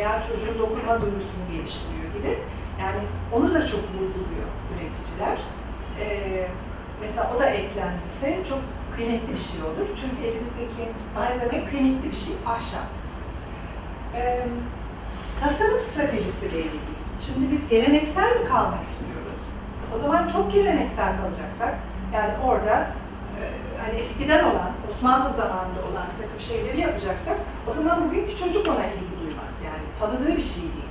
veya çocuğun dokunma duygusunu geliştiriyor gibi. Yani onu da çok vurguluyor üreticiler. Ee, mesela o da eklense çok kıymetli bir şey olur. Çünkü elimizdeki malzeme kıymetli bir şey, ahşap. Ee, tasarım stratejisiyle ilgili. Şimdi biz geleneksel mi kalmak istiyoruz? O zaman çok geleneksel kalacaksak, yani orada e, hani eskiden olan, Osmanlı zamanında olan bir takım şeyleri yapacaksak, o zaman bugünkü çocuk ona ilgi. Yani tanıdığı bir şey değil.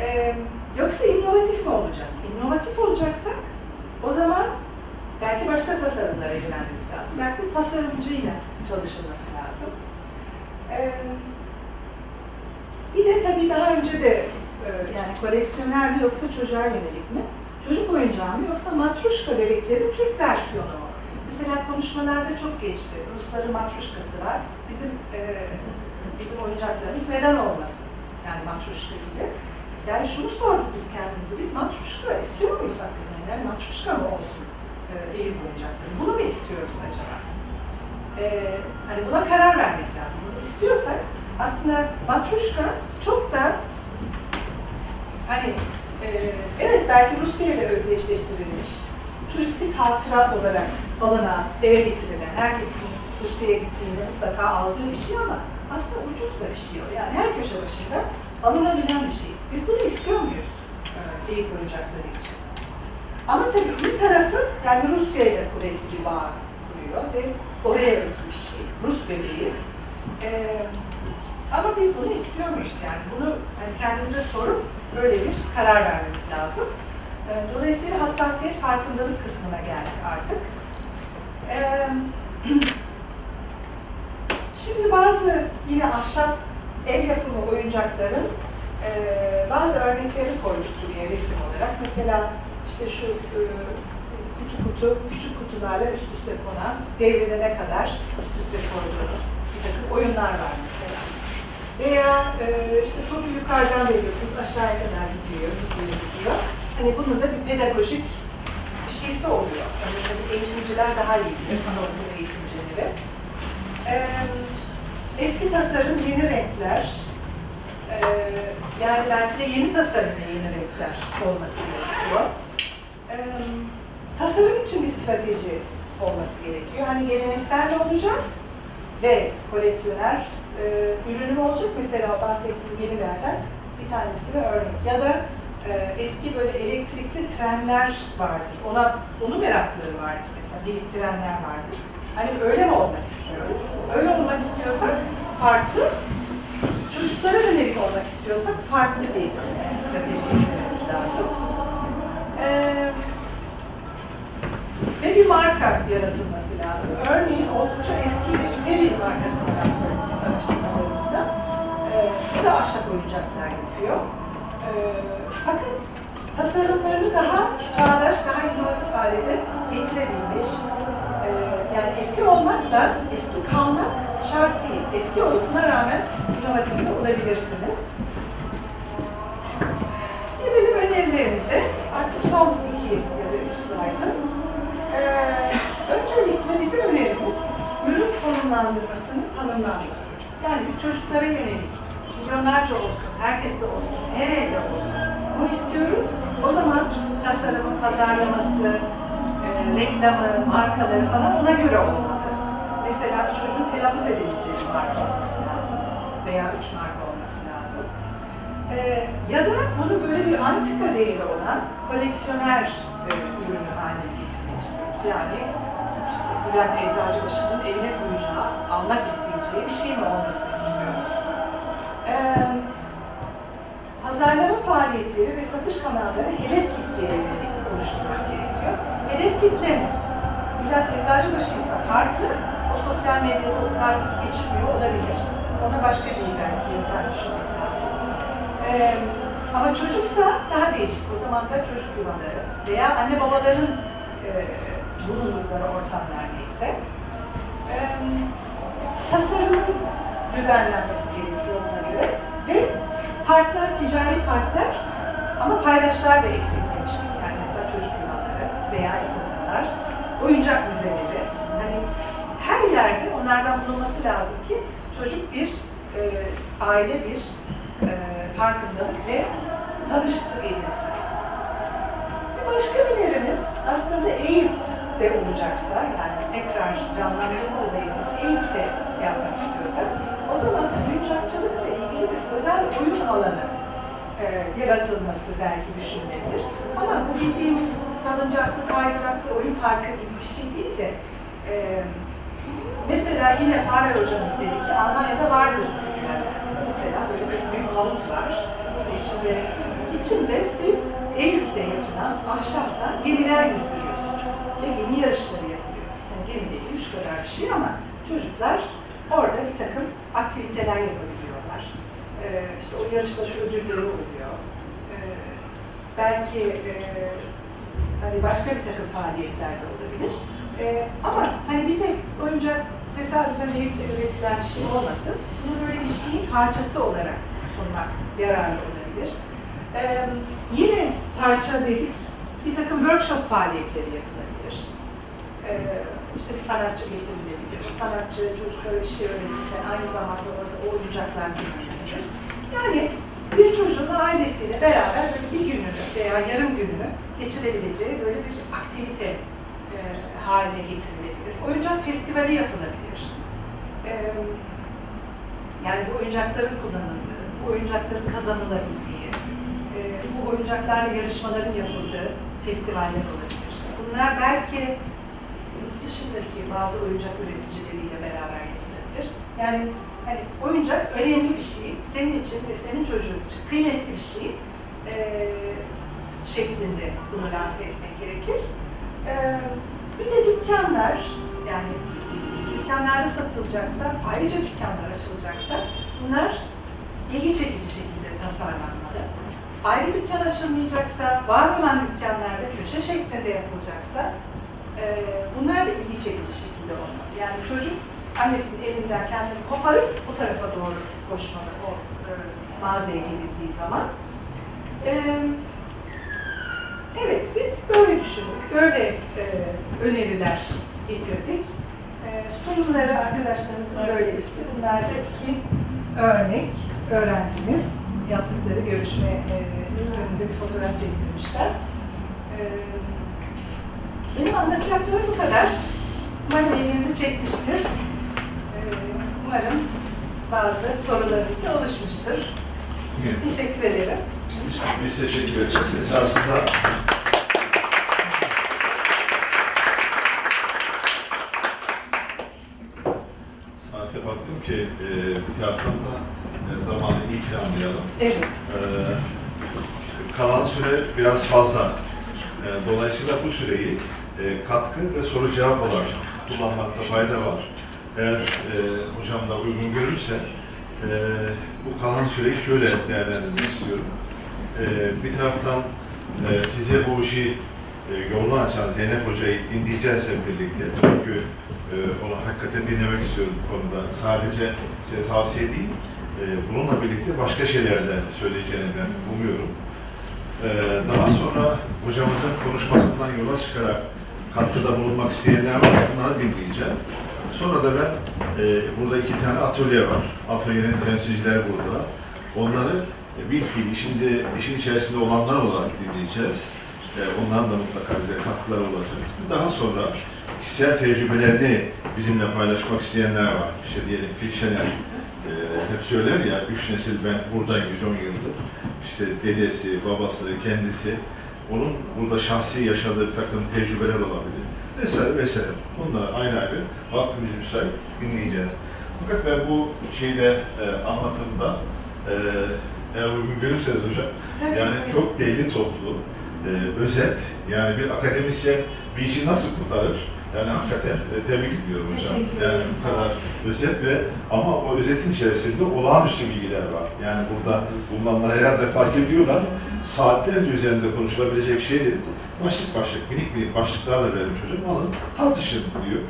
Ee, yoksa inovatif mi olacağız? İnovatif olacaksak, o zaman belki başka tasarımlara yönelmemiz lazım. Belki tasarımcıyla çalışılması lazım. Ee, bir de tabii daha önce de yani koleksiyoner mi yoksa çocuğa yönelik mi? Çocuk oyuncağı mı yoksa matruşka bebeklerin Türk versiyonu mu? Mesela konuşmalarda çok geçti. Rusların matruşkası var. Bizim e, bizim oyuncaklarımız neden olmasın? Yani matruşka gibi. Yani şunu sorduk biz kendimize. Biz matruşka istiyor muyuz hakikaten? Yani matruşka mı olsun e, Eyüp oyuncakları? Bunu mu istiyoruz acaba? E, hani buna karar vermek lazım. Bunu istiyorsak aslında matruşka çok da hani e, evet belki Rusya ile özdeşleştirilmiş, turistik hatıra olarak alınan, eve getirilen, herkesin Rusya'ya gittiğinde mutlaka aldığı bir şey ama aslında ucuz da bir şey o. Yani her köşe başında alınabilen bir şey. Biz bunu istiyor muyuz? E, Eyüp oyuncakları için. Ama tabii bir tarafı yani Rusya ile kuvvetli bir bağ kuruyor ve oraya özgü bir şey. Rus bebeği. Ee, ama biz bunu istiyor muyuz yani? Bunu hani kendimize sorup böyle bir karar vermemiz lazım. Ee, dolayısıyla hassasiyet farkındalık kısmına geldik artık. Ee, şimdi bazı yine ahşap el yapımı oyuncakların e, bazı örnekleri koyduk buraya resim olarak. Mesela işte şu e, kutu kutu, küçük kutularla üst üste konan, devrilene kadar üst üste koyduğumuz bir takım oyunlar var mesela. Veya e, işte topu yukarıdan veriyorsunuz, aşağıya kadar gidiyor, gidiyor, gidiyor. Hani bunun da bir pedagojik bir şeysi oluyor. Yani tabii eğitimciler daha iyi bilir, eğitimcileri. E, eski tasarım, yeni renkler. E, yani belki de yeni tasarımda yeni renkler olması gerekiyor. E, tasarım için bir strateji olması gerekiyor. Hani geleneksel mi olacağız ve koleksiyoner e, ürünü olacak? Mesela bahsettiğim yenilerden bir tanesi ve örnek. Ya da e, eski böyle elektrikli trenler vardır. Ona onu merakları vardır mesela. Biriktirenler vardır. Hani öyle mi olmak istiyoruz? Öyle olmak istiyorsak farklı. Çocuklara yönelik olmak istiyorsak farklı bir strateji izlememiz lazım. Ee, ve bir marka yaratılması lazım. Örneğin oldukça eski bir seri markasına rastladığımız araştırmalarımızda e, bu da ahşap oyuncaklar yapıyor. E, fakat tasarımlarını daha çağdaş, daha inovatif hale getirebilmiş. Ee, yani eski olmakla eski kalmak şart değil. Eski olup buna rağmen inovatif de olabilirsiniz. Gelelim önerilerimize. Artık son iki ya da üç slaytım. Ee, öncelikle bizim önerimiz ürün konumlandırmasının tanımlanması. Yani biz çocuklara yönelik milyonlarca olsun, herkes de olsun, her evde olsun bunu istiyoruz. O zaman tasarımı, pazarlaması, e, reklamı, markaları falan ona göre olmalı. Mesela bir çocuğun telaffuz edebileceği bir marka olması lazım. Veya üç marka olması lazım. Ee, ya da bunu böyle bir antika değeri olan koleksiyoner e, ürünü haline getirmek istiyoruz. Yani işte Bülent Eczacıbaşı'nın evine koyacağı, almak isteyeceği bir şey mi olmasını istiyoruz. Ee, pazarlama faaliyetleri ve satış kanalları hedef kitleye yönelik oluşturmak gerekiyor. Hedef kitlemiz Bülent Eczacıbaşı ise farklı, o sosyal medyada o kadar geçirmiyor olabilir. Ona başka bir belki yöntem düşünmek lazım. Ee, ama çocuksa daha değişik. O zaman da çocuk yuvaları veya anne babaların e, bulundukları ortamlar neyse. E, tasarımın düzenlenmesi gerekiyor ona göre. Ve partner, ticari partner ama paydaşlar da eksik veya ilkokullar, oyuncak müzeleri. Hani her yerde onlardan bulunması lazım ki çocuk bir e, aile bir e, farkındalık ve tanışıklık edilsin. Bir başka önerimiz aslında Eyüp'te olacaksa, yani tekrar canlandırma olayımız Eyüp'te yapmak istiyorsak, o zaman oyuncakçılıkla ilgili bir özel oyun alanı e, yaratılması belki düşünülebilir. Ama bu bildiğimiz salıncaklı, kaydıraklı oyun parkı gibi bir şey değil de e, mesela yine Faber hocamız dedi ki Almanya'da vardır. Mesela böyle bir büyük havuz var. İşte içinde, içinde siz Eyüp'te yapılan ahşaptan gemiler yüzdürüyorsunuz. Ve gemi yarışları yapılıyor. Yani gemi değil, üç kadar bir şey ama çocuklar orada bir takım aktiviteler yapabiliyorlar. Ee, işte o yarışların ödülleri oluyor. Ee, belki e, hani başka bir takım faaliyetler de olabilir. Ee, ama hani bir tek oyuncak tesadüfen Eyüp'te üretilen bir şey olmasın. Bunu böyle bir şeyin parçası olarak sunmak yararlı olabilir. Ee, yine parça dedik, bir takım workshop faaliyetleri yapılabilir. Ee, işte bir sanatçı getirilebilir. Sanatçı çocuklara bir şey öğretirken aynı zamanda orada o oyuncaklar kullanılabilir. Yani bir çocuğun ailesiyle beraber böyle bir gününü veya yarım gününü geçirebileceği böyle bir aktivite e, haline getirilebilir. Oyuncak festivali yapılabilir. E, yani bu oyuncakların kullanıldığı, bu oyuncakların kazanılabildiği, e, bu oyuncaklarla yarışmaların yapıldığı festivaller olabilir. Bunlar belki yurt dışındaki bazı oyuncak üreticileriyle beraber yapılabilir. Yani hani oyuncak önemli bir şey, senin için ve senin çocuğun için kıymetli bir şey e, şeklinde bunu lanse etmek gerekir. E, bir de dükkanlar, yani dükkanlarda satılacaksa, ayrıca dükkanlar açılacaksa bunlar ilgi çekici şekilde tasarlanmalı. Ayrı dükkan açılmayacaksa, var olan dükkanlarda köşe şeklinde yapılacaksa e, bunlar da ilgi çekici şekilde olmalı. Yani çocuk annesinin elinden kendini koparıp bu tarafa doğru koşmalı o e, mağazaya girildiği zaman. E, evet, biz böyle düşündük, böyle e, öneriler getirdik. E, sunumları arkadaşlarımızın böyle işte. Bunlar da iki örnek öğrencimiz yaptıkları görüşme e, önünde bir fotoğraf çektirmişler. E, benim anlatacaklarım bu kadar. Umarım ilginizi çekmiştir. E, umarım bazı sorularınız da oluşmuştur. Evet. Teşekkür ederim. Biz teşekkür ederiz. Esasında saate baktım ki e, bir taraftan da e, zamanı iyi planlayalım. Evet. E, kalan süre biraz fazla. E, dolayısıyla bu süreyi e, katkı ve soru cevap olarak kullanmakta fayda var. Eğer e, hocam da uygun görürse e, bu kalan süreyi şöyle değerlendirmek istiyorum. E, bir taraftan e, size bu işi e, yolunu açan Zeynep Hoca'yı dinleyeceğiz hep birlikte. Çünkü e, onu hakikaten dinlemek istiyorum bu konuda. Sadece size tavsiye değil, e, bununla birlikte başka şeyler de söyleyeceğini ben umuyorum. E, daha sonra hocamızın konuşmasından yola çıkarak katkıda bulunmak isteyenler var, bunları dinleyeceğim. Sonra da ben, e, burada iki tane atölye var. Atölyenin temsilcileri burada. Onları bir fiil, şimdi işin içerisinde olanlar olarak dinleyeceğiz. E, onların da mutlaka bize katkıları olacak. Daha sonra kişisel tecrübelerini bizimle paylaşmak isteyenler var. İşte diyelim ki Şener e, hep söyler ya, üç nesil ben buradayım 110 yıldır. İşte dedesi, babası, kendisi, onun burada şahsi yaşadığı bir takım tecrübeler olabilir. Vesaire vesaire. Bunları ayrı ayrı vaktimiz müsait dinleyeceğiz. Fakat ben bu şeyde e, anlatımda e, eğer uygun görürseniz hocam, Tabii, yani çok deli toplu, e, özet, yani bir akademisyen bir işi nasıl kurtarır? Yani hakikaten e, tebrik ediyorum hocam. Teşekkür Yani bu kadar özet ve ama o özetin içerisinde olağanüstü bilgiler var. Yani burada bulunanlar herhalde fark ediyorlar. Saatlerce üzerinde konuşulabilecek şeyleri başlık başlık, minik minik başlıklarla vermiş hocam. Alın, tartışın diyor.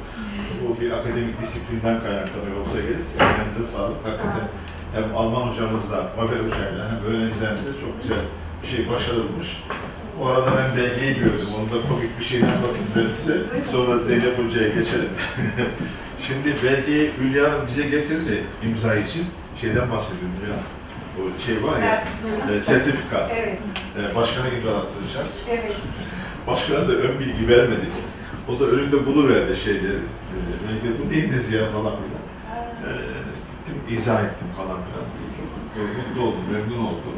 Bu bir akademik disiplinden kaynaklanıyor olsa gerek. Elinize sağlık. Hakikaten hem Alman hocamızla, Mabel hocayla hem öğrencilerimizle çok güzel bir şey başarılmış. Bu arada ben belgeyi gördüm. Onu da komik bir şeyden bakayım size. Sonra Zeynep Hoca'ya geçelim. Şimdi belgeyi Hülya Hanım bize getirdi imza için. Şeyden bahsediyorum Hülya. O şey var ya, e, sertifika. Evet, E, başkanı imzalattıracağız. evet. Başkana da ön bilgi vermedik. O da önünde buluverdi şeyleri. E, bu neyiniz ya falan izah ettim falan filan. Çok mutlu oldum, memnun oldum.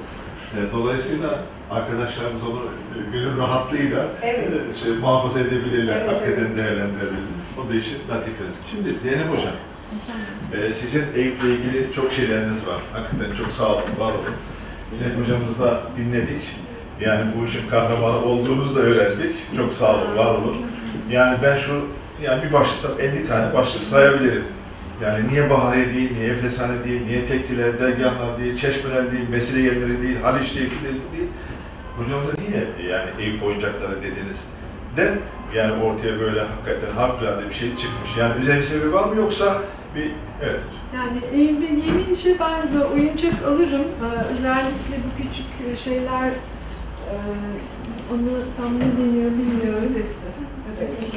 Dolayısıyla arkadaşlarımız onu e, gönül rahatlığıyla Evet. e, şey, muhafaza edebilirler, Evet, hakikaten evet. değerlendirebilirler. O da işin latifesi. Şimdi Zeynep Hocam, e, sizin Eyüp'le ilgili çok şeyleriniz var. Hakikaten çok sağ olun, var olun. Zeynep Hocamızı da dinledik. Yani bu işin kahramanı olduğunuzu da öğrendik. Çok sağ olun, var olun. Yani ben şu, yani bir başlasam 50 tane başlık sayabilirim. Yani niye Bahariye değil, niye Efesane değil, niye tekkiler, dergahlar değil, çeşmeler değil, mesire yerleri değil, Haliç değil, değil. Hocamıza niye yani Eyüp oyuncakları dediniz? Den yani ortaya böyle hakikaten harikulade bir şey çıkmış. Yani bize bir sebebi var mı yoksa bir evet Yani evimde gelince ben de oyuncak alırım. Ee, özellikle bu küçük şeyler, e, onu tam ne deniyor bilmiyorum.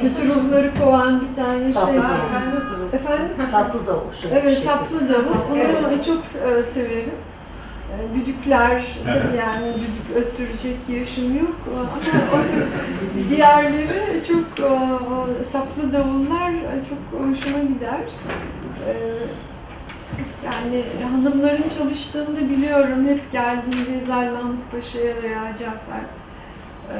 Kötü ruhları kovan bir tane şey Saplı. var. Kaynatırım. Efendim? Saplı da o şey. Evet, şey. saplı davul. Onu çok e, severim. E, Düdükler, Evet. yani düdük öttürecek yaşım yok. Ama o, diğerleri çok e, saplı davullar e, çok hoşuma gider. E, Yani hanımların çalıştığını da biliyorum. Hep geldiğinde Zalmanlık Paşa'ya veya Cafer e,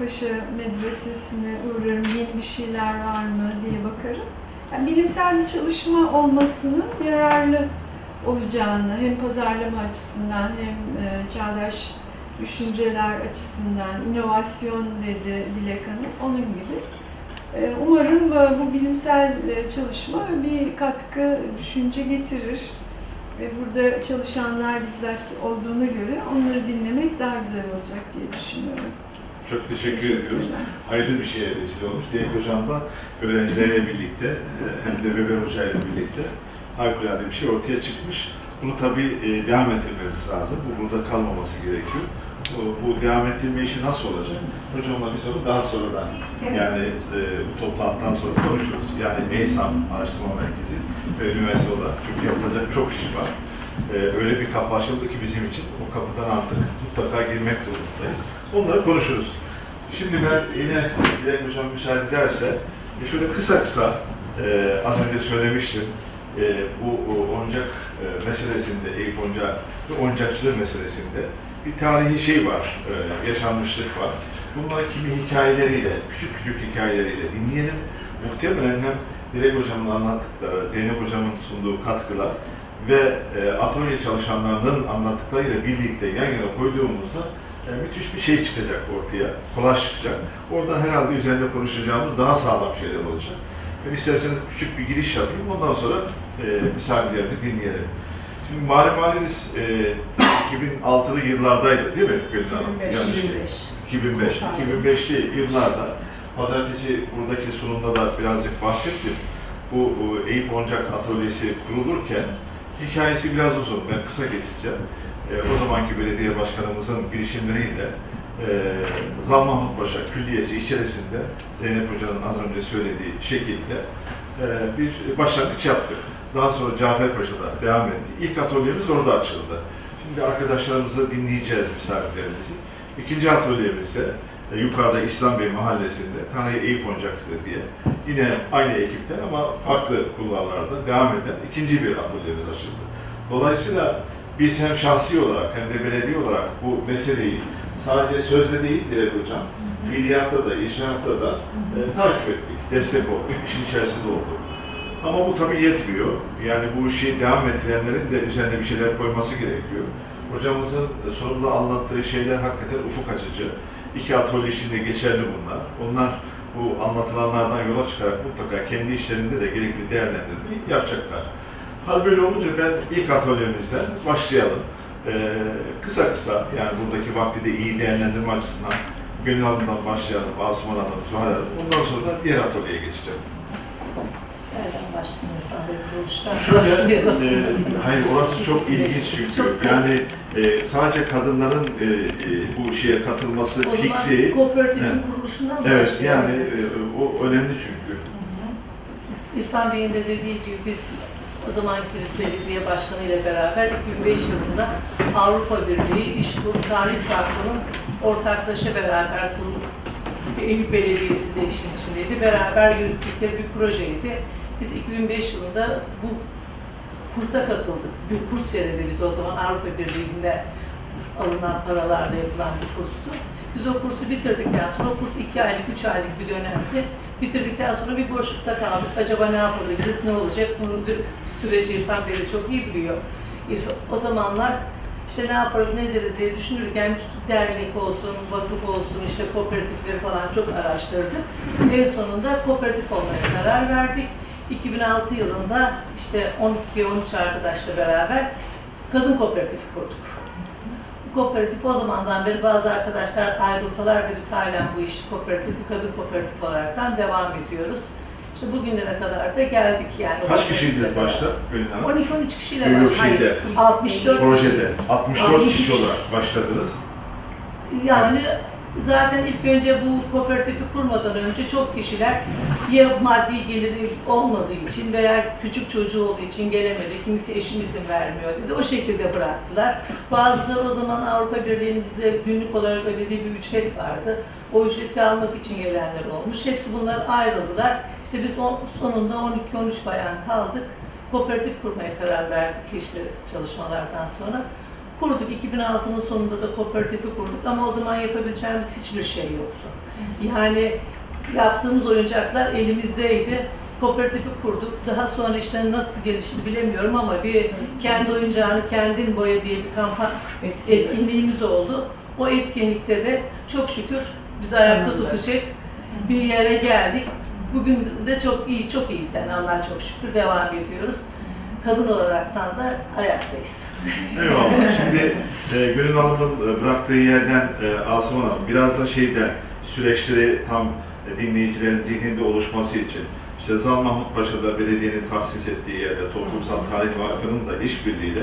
Paşa medresesine uğrarım. Yeni bir şeyler var mı diye bakarım. Yani bilimsel bir çalışma olmasının yararlı olacağını hem pazarlama açısından hem e, çağdaş düşünceler açısından inovasyon dedi Dilek Hanım onun gibi. E, umarım e, bu bilimsel çalışma bir katkı, düşünce getirir ve burada çalışanlar bizzat olduğuna göre onları dinlemek daha güzel olacak diye düşünüyorum. Çok teşekkür ediyoruz. Hayırlı bir şeye vesile olmuş. Dilek Hocam da öğrencileriyle birlikte hem de Beber Hoca ile birlikte harikulade bir şey ortaya çıkmış. Bunu tabii e, devam ettirmemiz lazım. Bu burada kalmaması gerekiyor. Bu, devam ettirme işi nasıl olacak? Hocamla biz onu daha sonradan yani e, bu toplantıdan sonra konuşuruz. Yani NEYSAM Araştırma Merkezi ve üniversite olarak çünkü yapılacak çok iş var. E, öyle bir kapı açıldı ki bizim için o kapıdan artık mutlaka girmek durumundayız. Onları konuşuruz. Şimdi ben yine Dilek Hocam müsaade ederse e, şöyle kısa kısa e, az önce söylemiştim bu o, oyuncak e, meselesinde, Eyüp oyuncak ve oyuncakçılığı meselesinde bir tarihi şey var, yaşanmışlık var. Bunları kimi hikayeleriyle, küçük küçük hikayeleriyle dinleyelim. Muhtemelen hem Dilek Hocam'ın anlattıkları, Zeynep Hocam'ın sunduğu katkılar ve e, atölye çalışanlarının anlattıklarıyla birlikte yan yana koyduğumuzda e, müthiş bir şey çıkacak ortaya, kolaj çıkacak. Oradan herhalde üzerinde konuşacağımız daha sağlam şeyler olacak. Ben isterseniz küçük bir giriş yapayım, ondan sonra e, misafirlerimizi dinleyelim. Şimdi malum haliniz e, 2006'lı yıllardaydı değil mi Gülün Hanım? 2005. Yanlış değil. 2005. 2005'li yıllarda pazartesi buradaki sunumda da birazcık bahsettim. Bu Eyüp Oncak Atölyesi kurulurken hikayesi biraz uzun. Ben kısa geçeceğim. E, o zamanki belediye başkanımızın girişimleriyle e, Zal Mahmut Paşa Külliyesi içerisinde Zeynep Hoca'nın az önce söylediği şekilde e, bir başlangıç yaptık. Daha sonra Cafer Paşa'da devam etti. İlk atölyemiz orada açıldı. Şimdi arkadaşlarımızı dinleyeceğiz misafirlerimizi. İkinci atölyemizde e, yukarıda İslam Bey mahallesinde Tarihi Eyüp Oncakları diye yine aynı ekipten ama farklı kulvarlarda devam eden ikinci bir atölyemiz açıldı. Dolayısıyla biz hem şahsi olarak hem de belediye olarak bu meseleyi sadece sözde değil Dilek Hocam, fiiliyatta da, icraatta da e, takip ettik, destek olduk, işin içerisinde olduk. Ama bu tabii yetmiyor. Yani bu işi devam ettirenlerin de üzerine bir şeyler koyması gerekiyor. Hocamızın sonunda anlattığı şeyler hakikaten ufuk açıcı. İki atölye içinde geçerli bunlar. Onlar bu anlatılanlardan yola çıkarak mutlaka kendi işlerinde de gerekli değerlendirmeyi yapacaklar. Hal böyle olunca ben ilk atölyemizden başlayalım. Ee, kısa kısa yani buradaki vakti de iyi değerlendirme açısından Gönül Hanım'dan başlayalım, Asuman Hanım, Zuhal Hanım. Ondan sonra da diğer atölyeye geçeceğim. Kuruluş'tan Şöyle, başlayalım. e, hayır orası çok ilginç çünkü. Çok- yani e, sadece kadınların e, e, bu şeye katılması O fikri, kooperatifin Evet. kuruluşundan evet yani e, o önemli çünkü. İrfan Bey'in de dediği gibi biz o zamanki belediye başkanı ile beraber 2005 yılında Avrupa Birliği İş Kurum Tarih Vakfı'nın ortaklaşa beraber kurup Eyüp Belediyesi de işin içindeydi. Beraber yürüttükleri bir projeydi. Biz 2005 yılında bu kursa katıldık. Bir kurs verildi biz o zaman Avrupa Birliği'nde alınan paralarla yapılan bir kurstu. Biz o kursu bitirdikten sonra, o kurs iki aylık, üç aylık bir dönemdi. Bitirdikten sonra bir boşlukta kaldık. Acaba ne yapabiliriz, ne olacak? Bunu dü- süreci İrfan Bey de çok iyi biliyor. O zamanlar işte ne yaparız, ne ederiz diye düşünürken dernek olsun, vakıf olsun, işte kooperatifleri falan çok araştırdık. En sonunda kooperatif olmaya karar verdik. 2006 yılında işte 12-13 arkadaşla beraber kadın kooperatifi kurduk. Bu kooperatif o zamandan beri bazı arkadaşlar ayrılsalar da biz halen bu işi kooperatif, kadın kooperatif olaraktan devam ediyoruz. İşte bugünlere kadar da geldik yani. Kaç kişiydiniz başta Gönül Hanım? 12-13 kişiyle başladık. şeyde, 64 Projede 64 Abi, kişi olarak başladınız. Yani zaten ilk önce bu kooperatifi kurmadan önce çok kişiler ya maddi geliri olmadığı için veya küçük çocuğu olduğu için gelemedi, kimisi eşim izin vermiyor dedi. O şekilde bıraktılar. Bazıları o zaman Avrupa Birliği'nin bize günlük olarak ödediği bir ücret vardı. O ücreti almak için gelenler olmuş. Hepsi bunlar ayrıldılar. İşte biz sonunda 12-13 bayan kaldık. Kooperatif kurmaya karar verdik işte çalışmalardan sonra. Kurduk. 2006'nın sonunda da kooperatifi kurduk ama o zaman yapabileceğimiz hiçbir şey yoktu. Yani yaptığımız oyuncaklar elimizdeydi. Kooperatifi kurduk. Daha sonra işte nasıl gelişti bilemiyorum ama bir kendi oyuncağını kendin boya diye bir kampanya etkinliğimiz oldu. O etkinlikte de çok şükür biz ayakta tutacak bir yere geldik. Bugün de çok iyi, çok iyiyiz yani Allah çok şükür devam ediyoruz. Kadın olaraktan da ayaktayız. Eyvallah. Şimdi e, Gönül Hanım'ın e, bıraktığı yerden e, Asuman Hanım biraz da şeyden süreçleri tam e, dinleyicilerin zihninde oluşması için işte Zal Mahmut Paşa'da belediyenin tahsis ettiği yerde Toplumsal Tarih Vakfı'nın da işbirliğiyle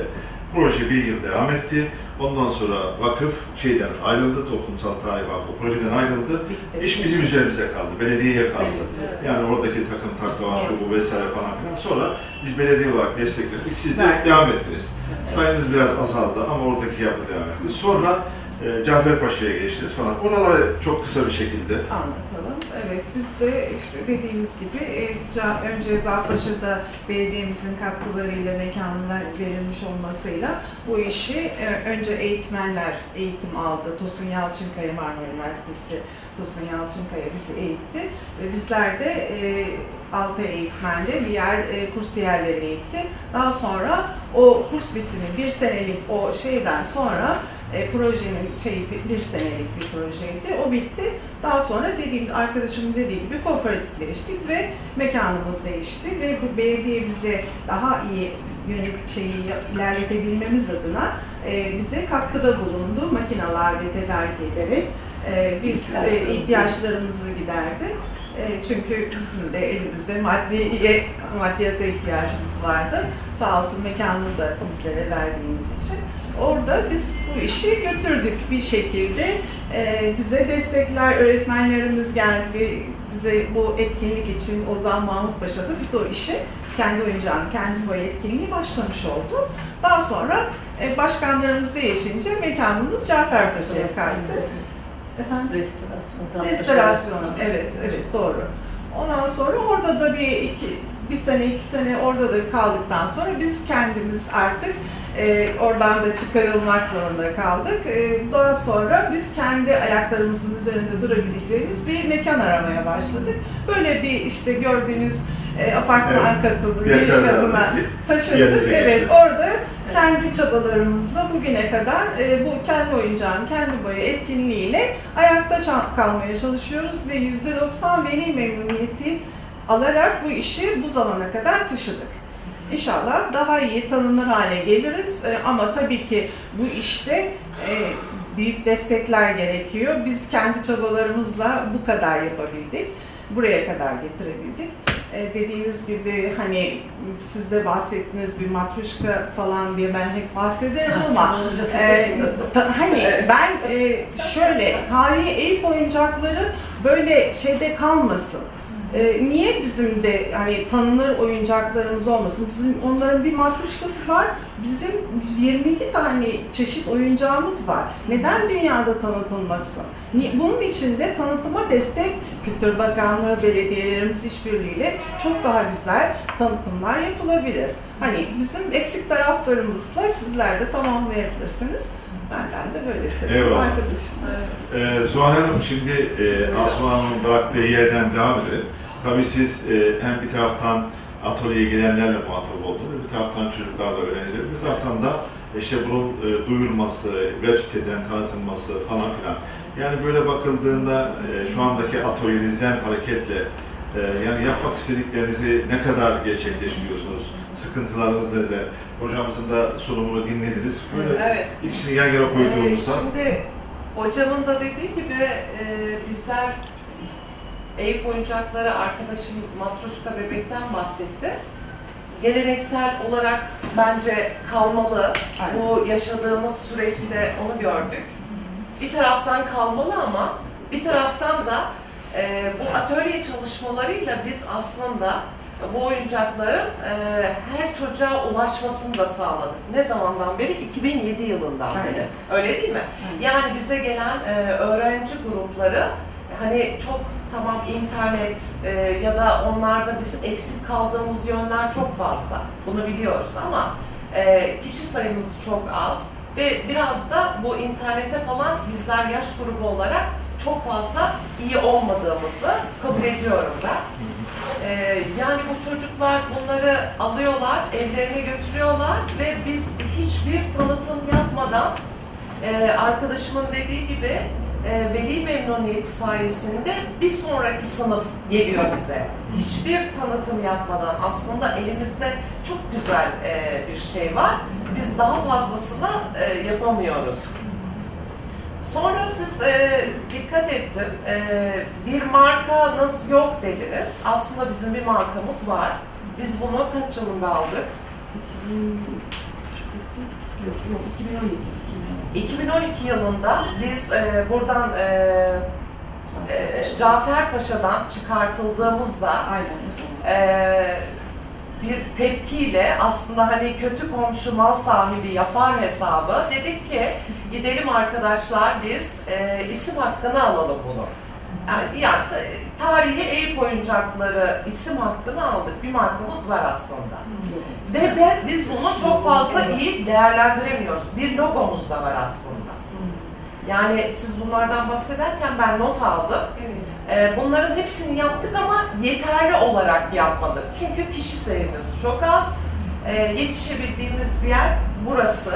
proje bir yıl devam etti. Ondan sonra vakıf şeyden ayrıldı, Toplumsal Tarih Vakfı projeden ayrıldı. İş bizim üzerimize kaldı, belediyeye kaldı. Yani oradaki takım taklava, şu bu vesaire falan filan. Sonra biz belediye olarak destekledik. Siz de Verdiniz. devam ettiniz. Sayınız biraz azaldı ama oradaki yapı devam etti. Sonra e, Cafer Paşa'ya geçtiniz falan. Oraları çok kısa bir şekilde Anlatalım. Evet, biz de işte dediğiniz gibi e, önce Zarpaşa'da belediyemizin katkılarıyla mekanlar verilmiş olmasıyla bu işi e, önce eğitmenler eğitim aldı. Tosun Yalçınkaya Marmara Üniversitesi Tosun Yalçınkaya bizi eğitti ve bizler de e, altı eğitmenle diğer e, kursiyerleri eğitti. Daha sonra o kurs bitimi bir senelik o şeyden sonra e, projenin şeyi bir, bir senelik bir projeydi. O bitti. Daha sonra dediğim arkadaşımın dediği gibi kooperatifleştik ve mekanımız değişti ve bu belediye bize daha iyi yönelik şeyi ilerletebilmemiz adına e, bize katkıda bulundu. Makineler ve tedarik ederek e, biz e, ihtiyaçlarımızı giderdi. E, çünkü bizim de elimizde maddiye, maddiyata ihtiyacımız vardı. Sağ olsun mekanını da bizlere verdiğimiz için. Orada biz bu işi götürdük bir şekilde. E, bize destekler, öğretmenlerimiz geldi. Bize bu etkinlik için Ozan Mahmut Paşa'da biz o işi kendi oyuncağını, kendi boya etkinliği başlamış oldu. Daha sonra e, başkanlarımız değişince mekanımız Cafer Paşa'ya kaydı. Efendim? Restorasyon. Restorasyon, evet, evet doğru. Ondan sonra orada da bir iki, bir sene, iki sene orada da kaldıktan sonra biz kendimiz artık e, oradan da çıkarılmak zorunda kaldık. E, daha sonra biz kendi ayaklarımızın üzerinde durabileceğimiz bir mekan aramaya başladık. Böyle bir işte gördüğünüz e, apartman katı, giriş Yeterli. katına taşındık. Evet, orada kendi çabalarımızla bugüne kadar e, bu kendi oyuncağın, kendi boya etkinliğiyle ayakta kalmaya çalışıyoruz ve %90 veli memnuniyeti alarak bu işi bu zamana kadar taşıdık. İnşallah daha iyi tanınır hale geliriz E, ama tabii ki bu işte e, büyük destekler gerekiyor. Biz kendi çabalarımızla bu kadar yapabildik, buraya kadar getirebildik. E, dediğiniz gibi hani siz de bahsettiniz bir matruşka falan diye ben hep bahsederim ama ee, ta- hani ben e, şöyle tarihi Eyüp oyuncakları böyle şeyde kalmasın. Ee, niye bizim de hani tanınır oyuncaklarımız olmasın? Bizim onların bir matruşkası var. Bizim 22 tane çeşit oyuncağımız var. Neden dünyada tanıtılmasın? Bunun için de tanıtıma destek Kültür Bakanlığı, belediyelerimiz işbirliğiyle çok daha güzel tanıtımlar yapılabilir. Hani bizim eksik taraflarımızla sizler de tamamlayabilirsiniz. Benden de böyle söyleyeyim Eyvallah. arkadaşım. Evet. Ee, Hanım şimdi e, Asma Hanım'ın bıraktığı yerden devam edelim. Tabii siz e, hem bir taraftan atölyeye gelenlerle muhatap oldunuz, bir taraftan çocuklarla öğrenciler, bir taraftan da işte bunun e, duyurulması, web siteden tanıtılması falan filan. Yani böyle bakıldığında e, şu andaki atölyenizden hareketle e, yani yapmak istediklerinizi ne kadar gerçekleştiriyorsunuz? Sıkıntılarınız neler? Hocamızın da sunumunu dinlediniz. Böyle Evet. ikisini yan yana Ee, koyduğumuzda şimdi hocamın da dediği gibi e, bizler Eyüp oyuncakları arkadaşım Matruşka Bebek'ten bahsetti. Geleneksel olarak bence kalmalı. Bu yaşadığımız süreçte onu gördük. Bir taraftan kalmalı ama bir taraftan da e, bu atölye çalışmalarıyla biz aslında bu oyuncakların e, her çocuğa ulaşmasını da sağladık. Ne zamandan beri? 2007 yılından beri. Evet. Öyle değil mi? Yani bize gelen e, öğrenci grupları hani çok tamam internet e, ya da onlarda bizim eksik kaldığımız yönler çok fazla. Bunu biliyoruz ama e, kişi sayımız çok az ve biraz da bu internete falan bizler yaş grubu olarak çok fazla iyi olmadığımızı kabul ediyorum ben. Ee, yani bu çocuklar bunları alıyorlar, evlerine götürüyorlar ve biz hiçbir tanıtım yapmadan e, arkadaşımın dediği gibi e, veli memnuniyeti sayesinde bir sonraki sınıf geliyor bize. Hiçbir tanıtım yapmadan aslında elimizde çok güzel e, bir şey var. Biz daha fazlasını e, yapamıyoruz. Sonra siz e, dikkat ettim, e, bir markanız yok dediniz. Aslında bizim bir markamız var. Biz bunu kaç yılında aldık? Yok, 2012. 2012 yılında biz e, buradan e, e, Cafer Paşa'dan çıkartıldığımızda Aynen e, bir tepkiyle aslında hani kötü komşu mal sahibi yapar hesabı dedik ki gidelim arkadaşlar biz e, isim hakkını alalım bunu. Yani, yani ta- tarihi Eyüp oyuncakları isim hakkını aldık. Bir markamız var aslında. Ve be- biz bunu çok fazla iyi değerlendiremiyoruz. Bir logomuz da var aslında. Yani siz bunlardan bahsederken ben not aldım. Ee, Bunların hepsini yaptık ama yeterli olarak yapmadık. Çünkü kişi sayımız çok az. Ee, Yetişebildiğimiz yer burası.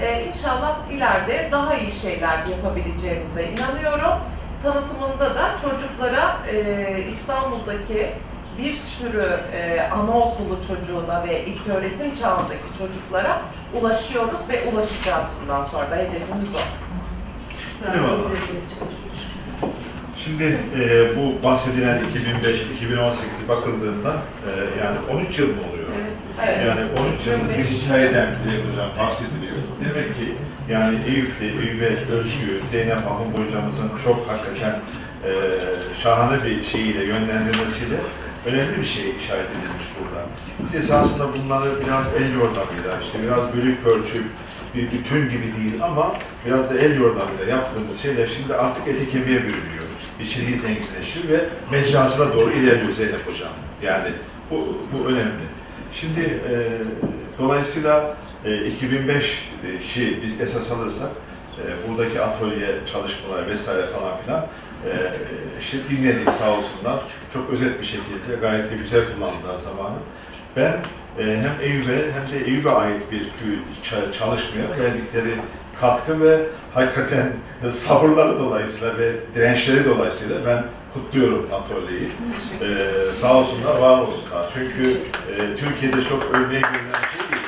Ee, İnşallah ileride daha iyi şeyler yapabileceğimize inanıyorum. Tanıtımında da çocuklara e, İstanbul'daki bir sürü e, anaokulu çocuğuna ve ilköğretim çağındaki çocuklara ulaşıyoruz ve ulaşacağız bundan sonra da hedefimiz o. Eyvallah. Şimdi e, bu bahsedilen 2005-2018'i bakıldığında e, yani 13 yıl mı oluyor? Evet. Yani 13 yıllık bir hikayeden Dilek Hocam bahsediliyor. Demek ki yani Eyüp'te, Eyüp'e özgü, Zeynep Ahun hocamızın çok hakikaten e, şahane bir şeyiyle, yönlendirmesiyle önemli bir şey işaret edilmiş burada. Biz esasında bunları biraz el yordamıyla, işte biraz bölük pörçük, bir bütün gibi değil ama biraz da el yordamıyla yaptığımız şeyler şimdi artık ete kemiğe bürünüyor. İçeriği zenginleşiyor ve mecrasına doğru ilerliyor Zeynep Hocam. Yani bu, bu önemli. Şimdi e, dolayısıyla e, 2005 şi biz esas alırsak e, buradaki atölye çalışmalar vesaire falan filan e, işte dinledik sağ olsunlar. Çok özet bir şekilde gayet de güzel kullandılar zamanı. Ben e, hem Eyüp'e hem de Eyüp'e ait bir çalışmaya verdikleri katkı ve hakikaten sabırları dolayısıyla ve dirençleri dolayısıyla ben kutluyorum atölyeyi. Ee, sağ olsunlar, var olsunlar. Çünkü e, Türkiye'de çok örneği görülen bir şey değil.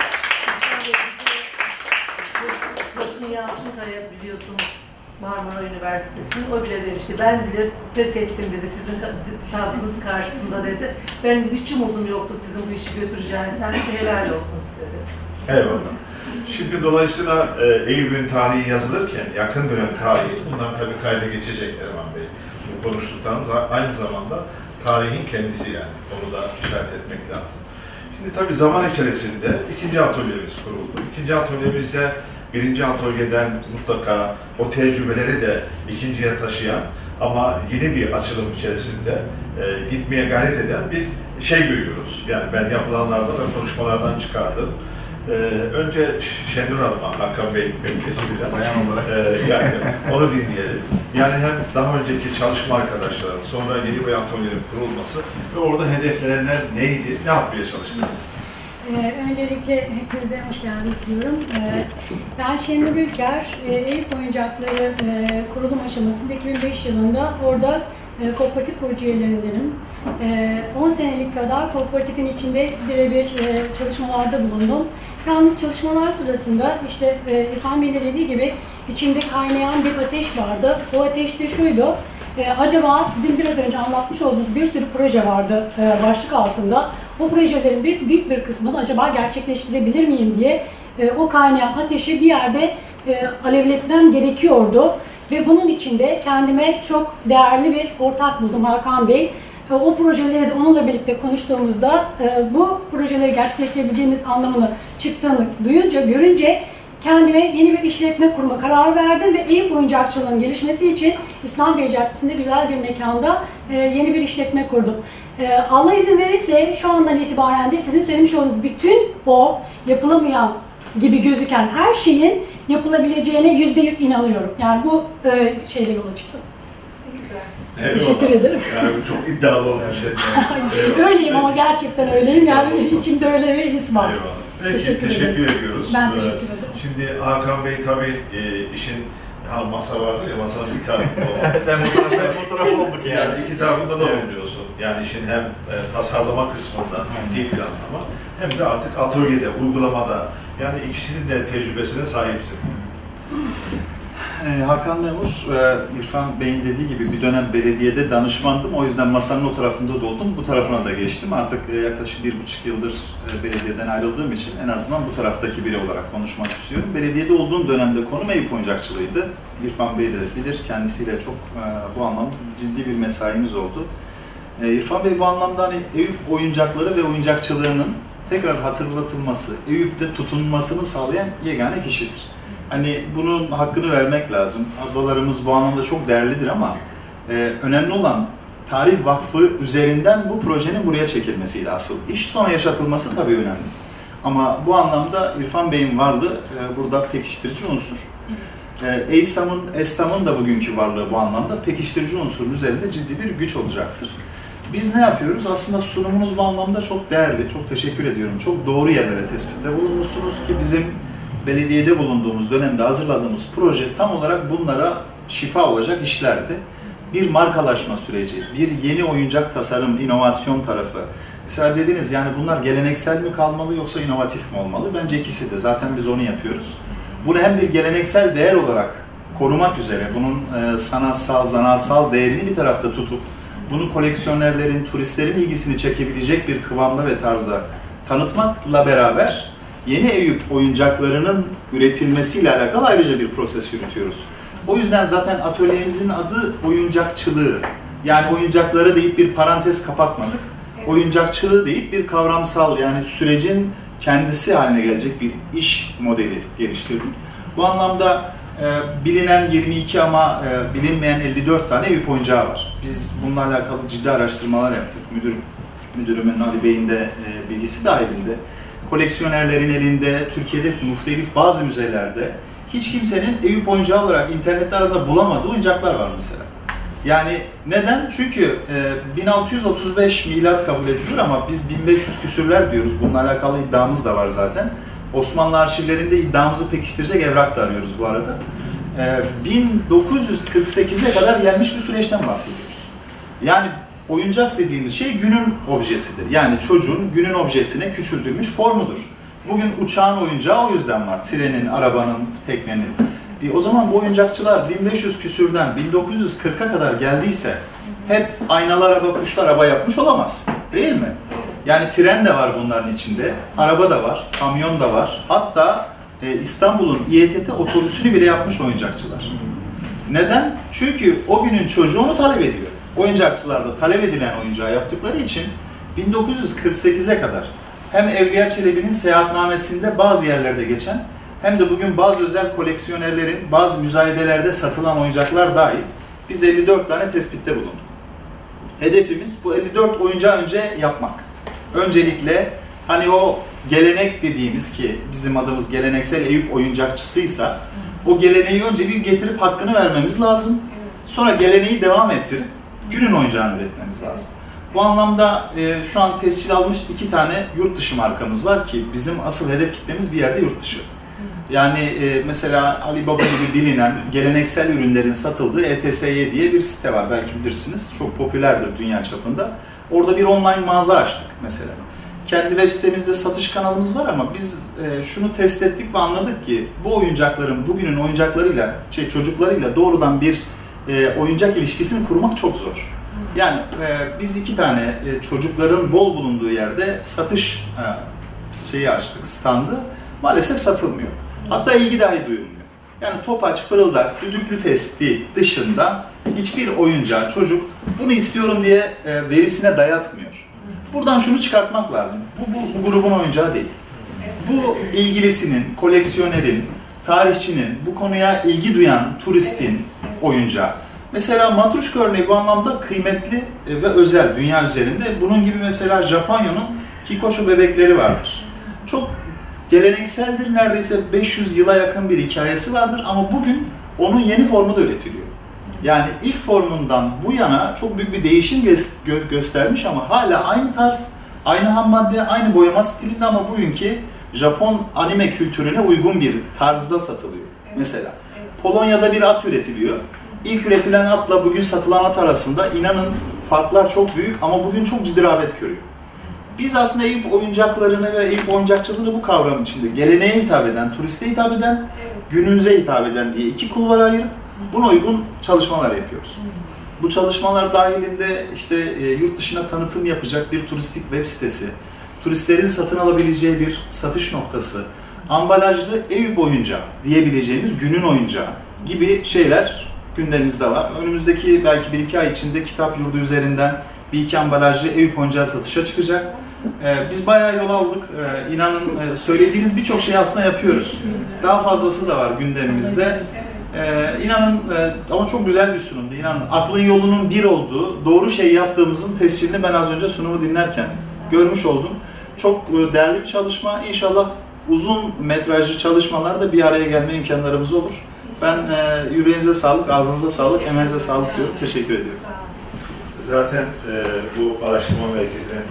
Bakın Yalçınkaya biliyorsunuz Marmara Üniversitesi'nin o bile demişti. Ben bile pes ettim dedi sizin sabrınız karşısında dedi. Ben hiç umudum yoktu sizin bu işi götüreceğinizden. Helal olsun size dedi. Eyvallah. Şimdi dolayısıyla e, Eyüp'ün tarihi yazılırken, yakın dönem tarihi, bunlar tabii kayda geçecek Erman Bey. Bu konuştuklarımız aynı zamanda tarihin kendisi yani. Onu da işaret etmek lazım. Şimdi tabii zaman içerisinde ikinci atölyemiz kuruldu. İkinci atölyemizde birinci atölyeden mutlaka o tecrübeleri de ikinciye taşıyan ama yeni bir açılım içerisinde e, gitmeye gayret eden bir şey görüyoruz. Yani ben yapılanlardan ve konuşmalardan çıkardım. Ee, önce Şenur Hanım'a, Hakan Bey beklesi biraz. Bayan olarak. Ee, yani onu dinleyelim. Yani hem daha önceki çalışma arkadaşların, sonra yeni bir atölyenin kurulması ve orada hedeflenenler neydi, ne yapmaya çalıştınız? Ee, öncelikle hepinize hoş geldiniz diyorum. Ee, ben Şenur Ülker, e, Eyüp Oyuncakları e, kurulum aşamasında 2005 yılında orada e, kooperatif kurucu üyelerindenim. E, 10 senelik kadar kooperatifin içinde birebir e, çalışmalarda bulundum. Yalnız çalışmalar sırasında işte e, İrfan Bey'in de dediği gibi içinde kaynayan bir ateş vardı. O ateş de şuydu, e, acaba sizin biraz önce anlatmış olduğunuz bir sürü proje vardı e, başlık altında. O projelerin bir büyük bir kısmını acaba gerçekleştirebilir miyim diye o kaynayan ateşi bir yerde alevletmem gerekiyordu. Ve bunun içinde kendime çok değerli bir ortak buldum Hakan Bey. E, O projeleri de onunla birlikte konuştuğumuzda e, bu projeleri gerçekleştirebileceğimiz anlamını çıktığını duyunca, görünce kendime yeni bir işletme kurma kararı verdim ve Eyüp oyuncakçılığının gelişmesi için İslam Bey Caddesi'nde güzel bir mekanda e, yeni bir işletme kurdum. Allah izin verirse şu andan itibaren de sizin söylemiş olduğunuz bütün o yapılamayan gibi gözüken her şeyin yapılabileceğine yüzde yüz inanıyorum. Yani bu e, şeyle yola çıktım. Teşekkür ederim. Yani çok iddialı olan bir şey. Öyleyim ama gerçekten öyleyim. Yani içimde öyle bir his var. Eyvallah. Peki, Teşekkür teşekkür, ederim. ediyoruz. Ben teşekkür ederim. Şimdi Hakan Bey tabii e, işin ha, masa vardı ya, masanın bir. Evet, hem bu tarafta hem bu taraf olduk yani. Yani iki tarafında da Evet. bulunuyorsun. Yani işin hem e, tasarlama kısmında, ciddi planlama, hem de artık atölyede, uygulamada. Yani ikisinin de tecrübesine sahipsin. Ee, Hakan Memur, e, İrfan Bey'in dediği gibi bir dönem belediyede danışmandım. O yüzden masanın o tarafında doldum. Bu tarafına da geçtim. Artık e, yaklaşık bir buçuk yıldır e, belediyeden ayrıldığım için en azından bu taraftaki biri olarak konuşmak istiyorum. Belediyede olduğum dönemde konum Eyüp oyuncakçılığıydı. İrfan Bey de bilir. Kendisiyle çok bu anlamda ciddi bir mesaimiz oldu. İrfan Bey bu anlamda hani Eyüp oyuncakları ve oyuncakçılığının tekrar hatırlatılması, Eyüp'te tutunmasını sağlayan yegane kişidir. Hani bunun hakkını vermek lazım. Ablalarımız bu anlamda çok değerlidir ama e, önemli olan Tarih Vakfı üzerinden bu projenin buraya çekilmesiydi asıl. İş sonra yaşatılması tabii önemli. Ama bu anlamda İrfan Bey'in varlığı e, burada pekiştirici unsur. E, EYSAM'ın, ESTAM'ın da bugünkü varlığı bu anlamda pekiştirici unsurun üzerinde ciddi bir güç olacaktır. Biz ne yapıyoruz? Aslında sunumunuz bu anlamda çok değerli. Çok teşekkür ediyorum. Çok doğru yerlere tespitte bulunmuşsunuz ki bizim belediyede bulunduğumuz dönemde hazırladığımız proje tam olarak bunlara şifa olacak işlerdi. bir markalaşma süreci, bir yeni oyuncak tasarım, inovasyon tarafı. Mesela dediniz yani bunlar geleneksel mi kalmalı yoksa inovatif mi olmalı? Bence ikisi de. Zaten biz onu yapıyoruz. Bunu hem bir geleneksel değer olarak korumak üzere, bunun e, sanatsal, zanaatsal değerini bir tarafta tutup, bunu koleksiyonerlerin, turistlerin ilgisini çekebilecek bir kıvamda ve tarzda tanıtmakla beraber yeni Eyüp oyuncaklarının üretilmesiyle alakalı ayrıca bir proses yürütüyoruz. O yüzden zaten atölyemizin adı oyuncakçılığı. Yani oyuncakları deyip bir parantez kapatmadık. Oyuncakçılığı deyip bir kavramsal yani sürecin kendisi haline gelecek bir iş modeli geliştirdik. Bu anlamda e, bilinen 22 ama e, bilinmeyen 54 tane Eyüp oyuncağı var. Biz bununla alakalı ciddi araştırmalar yaptık. Müdür, müdürümün Ali Bey'in de e, bilgisi dahilinde. Koleksiyonerlerin elinde, Türkiye'de muhtelif bazı müzelerde hiç kimsenin Eyüp oyuncağı olarak internette arada bulamadığı oyuncaklar var mesela. Yani neden? Çünkü e, 1635 milat kabul edilir ama biz 1500 küsürler diyoruz. Bununla alakalı iddiamız da var zaten. Osmanlı arşivlerinde iddiamızı pekiştirecek evrak da arıyoruz bu arada. E, 1948'e kadar gelmiş bir süreçten bahsediyoruz. Yani oyuncak dediğimiz şey günün objesidir. Yani çocuğun günün objesine küçültülmüş formudur. Bugün uçağın oyuncağı o yüzden var. Trenin, arabanın, teknenin. E, o zaman bu oyuncakçılar 1500 küsürden 1940'a kadar geldiyse hep aynalı araba, kuşlu araba yapmış olamaz. Değil mi? Yani tren de var bunların içinde, araba da var, kamyon da var. Hatta e, İstanbul'un İETT otobüsünü bile yapmış oyuncakçılar. Neden? Çünkü o günün çocuğu onu talep ediyor. Oyuncakçılar da talep edilen oyuncağı yaptıkları için 1948'e kadar hem Evliya Çelebi'nin seyahatnamesinde bazı yerlerde geçen hem de bugün bazı özel koleksiyonerlerin bazı müzayedelerde satılan oyuncaklar dahil biz 54 tane tespitte bulunduk. Hedefimiz bu 54 oyuncağı önce yapmak. Öncelikle hani o gelenek dediğimiz ki bizim adımız geleneksel Eyüp oyuncakçısıysa o geleneği önce bir getirip hakkını vermemiz lazım. Sonra geleneği devam ettirip günün oyuncağını üretmemiz lazım. Bu anlamda e, şu an tescil almış iki tane yurt dışı markamız var ki bizim asıl hedef kitlemiz bir yerde yurt dışı. Yani e, mesela Alibaba gibi bilinen geleneksel ürünlerin satıldığı ETSY diye bir site var belki bilirsiniz. Çok popülerdir dünya çapında. Orada bir online mağaza açtık mesela. Kendi web sitemizde satış kanalımız var ama biz e, şunu test ettik ve anladık ki bu oyuncakların bugünün oyuncaklarıyla, şey çocuklarıyla doğrudan bir e, oyuncak ilişkisini kurmak çok zor. Yani e, biz iki tane e, çocukların bol bulunduğu yerde satış e, şeyi açtık, standı. Maalesef satılmıyor. Hatta ilgi dahi duyulmuyor. Yani topaç, fırıldak, düdüklü testi dışında hiçbir oyuncağı çocuk bunu istiyorum diye e, verisine dayatmıyor. Buradan şunu çıkartmak lazım. Bu, bu, bu grubun oyuncağı değil. Bu ilgilisinin, koleksiyonerin, tarihçinin, bu konuya ilgi duyan turistin oyuncağı. Mesela Matruşka örneği bu anlamda kıymetli e, ve özel dünya üzerinde. Bunun gibi mesela Japonya'nın Kikosho bebekleri vardır. Çok gelenekseldir, neredeyse 500 yıla yakın bir hikayesi vardır ama bugün onun yeni formu da üretiliyor. Yani ilk formundan bu yana çok büyük bir değişim gö- göstermiş ama hala aynı tarz, aynı ham madde, aynı boyama stilinde ama bugünkü Japon anime kültürüne uygun bir tarzda satılıyor. Mesela Polonya'da bir at üretiliyor. İlk üretilen atla bugün satılan at arasında inanın farklar çok büyük ama bugün çok ciddi rağbet görüyor. Biz aslında Eyüp oyuncaklarını ve Eyüp oyuncakçılığını bu kavram içinde geleneğe hitap eden, turiste hitap eden, günümüze hitap eden diye iki kulvara ayırıp buna uygun çalışmalar yapıyoruz. Bu çalışmalar dahilinde işte e, yurt dışına tanıtım yapacak bir turistik web sitesi, turistlerin satın alabileceği bir satış noktası, ambalajlı Eyüp oyuncağı diyebileceğimiz günün oyuncağı gibi şeyler gündemimizde var. Önümüzdeki belki bir iki ay içinde kitap yurdu üzerinden bir iki ambalajlı Eyüp oyuncağı satışa çıkacak. Ee, biz bayağı yol aldık. Ee, inanın e, söylediğiniz birçok şey aslında yapıyoruz. Daha fazlası da var gündemimizde. Ee, inanın e, ama çok güzel bir sunumdu. İnanın aklın yolunun bir olduğu, doğru şey yaptığımızın tescilini ben az önce sunumu dinlerken görmüş oldum. Çok e, değerli bir çalışma. İnşallah uzun metrajlı çalışmalarda bir araya gelme imkanlarımız olur. Ben e, yüreğinize sağlık, ağzınıza sağlık, emeğinize sağlık diyorum. Teşekkür ediyorum. Zaten e, bu araştırma merkezinin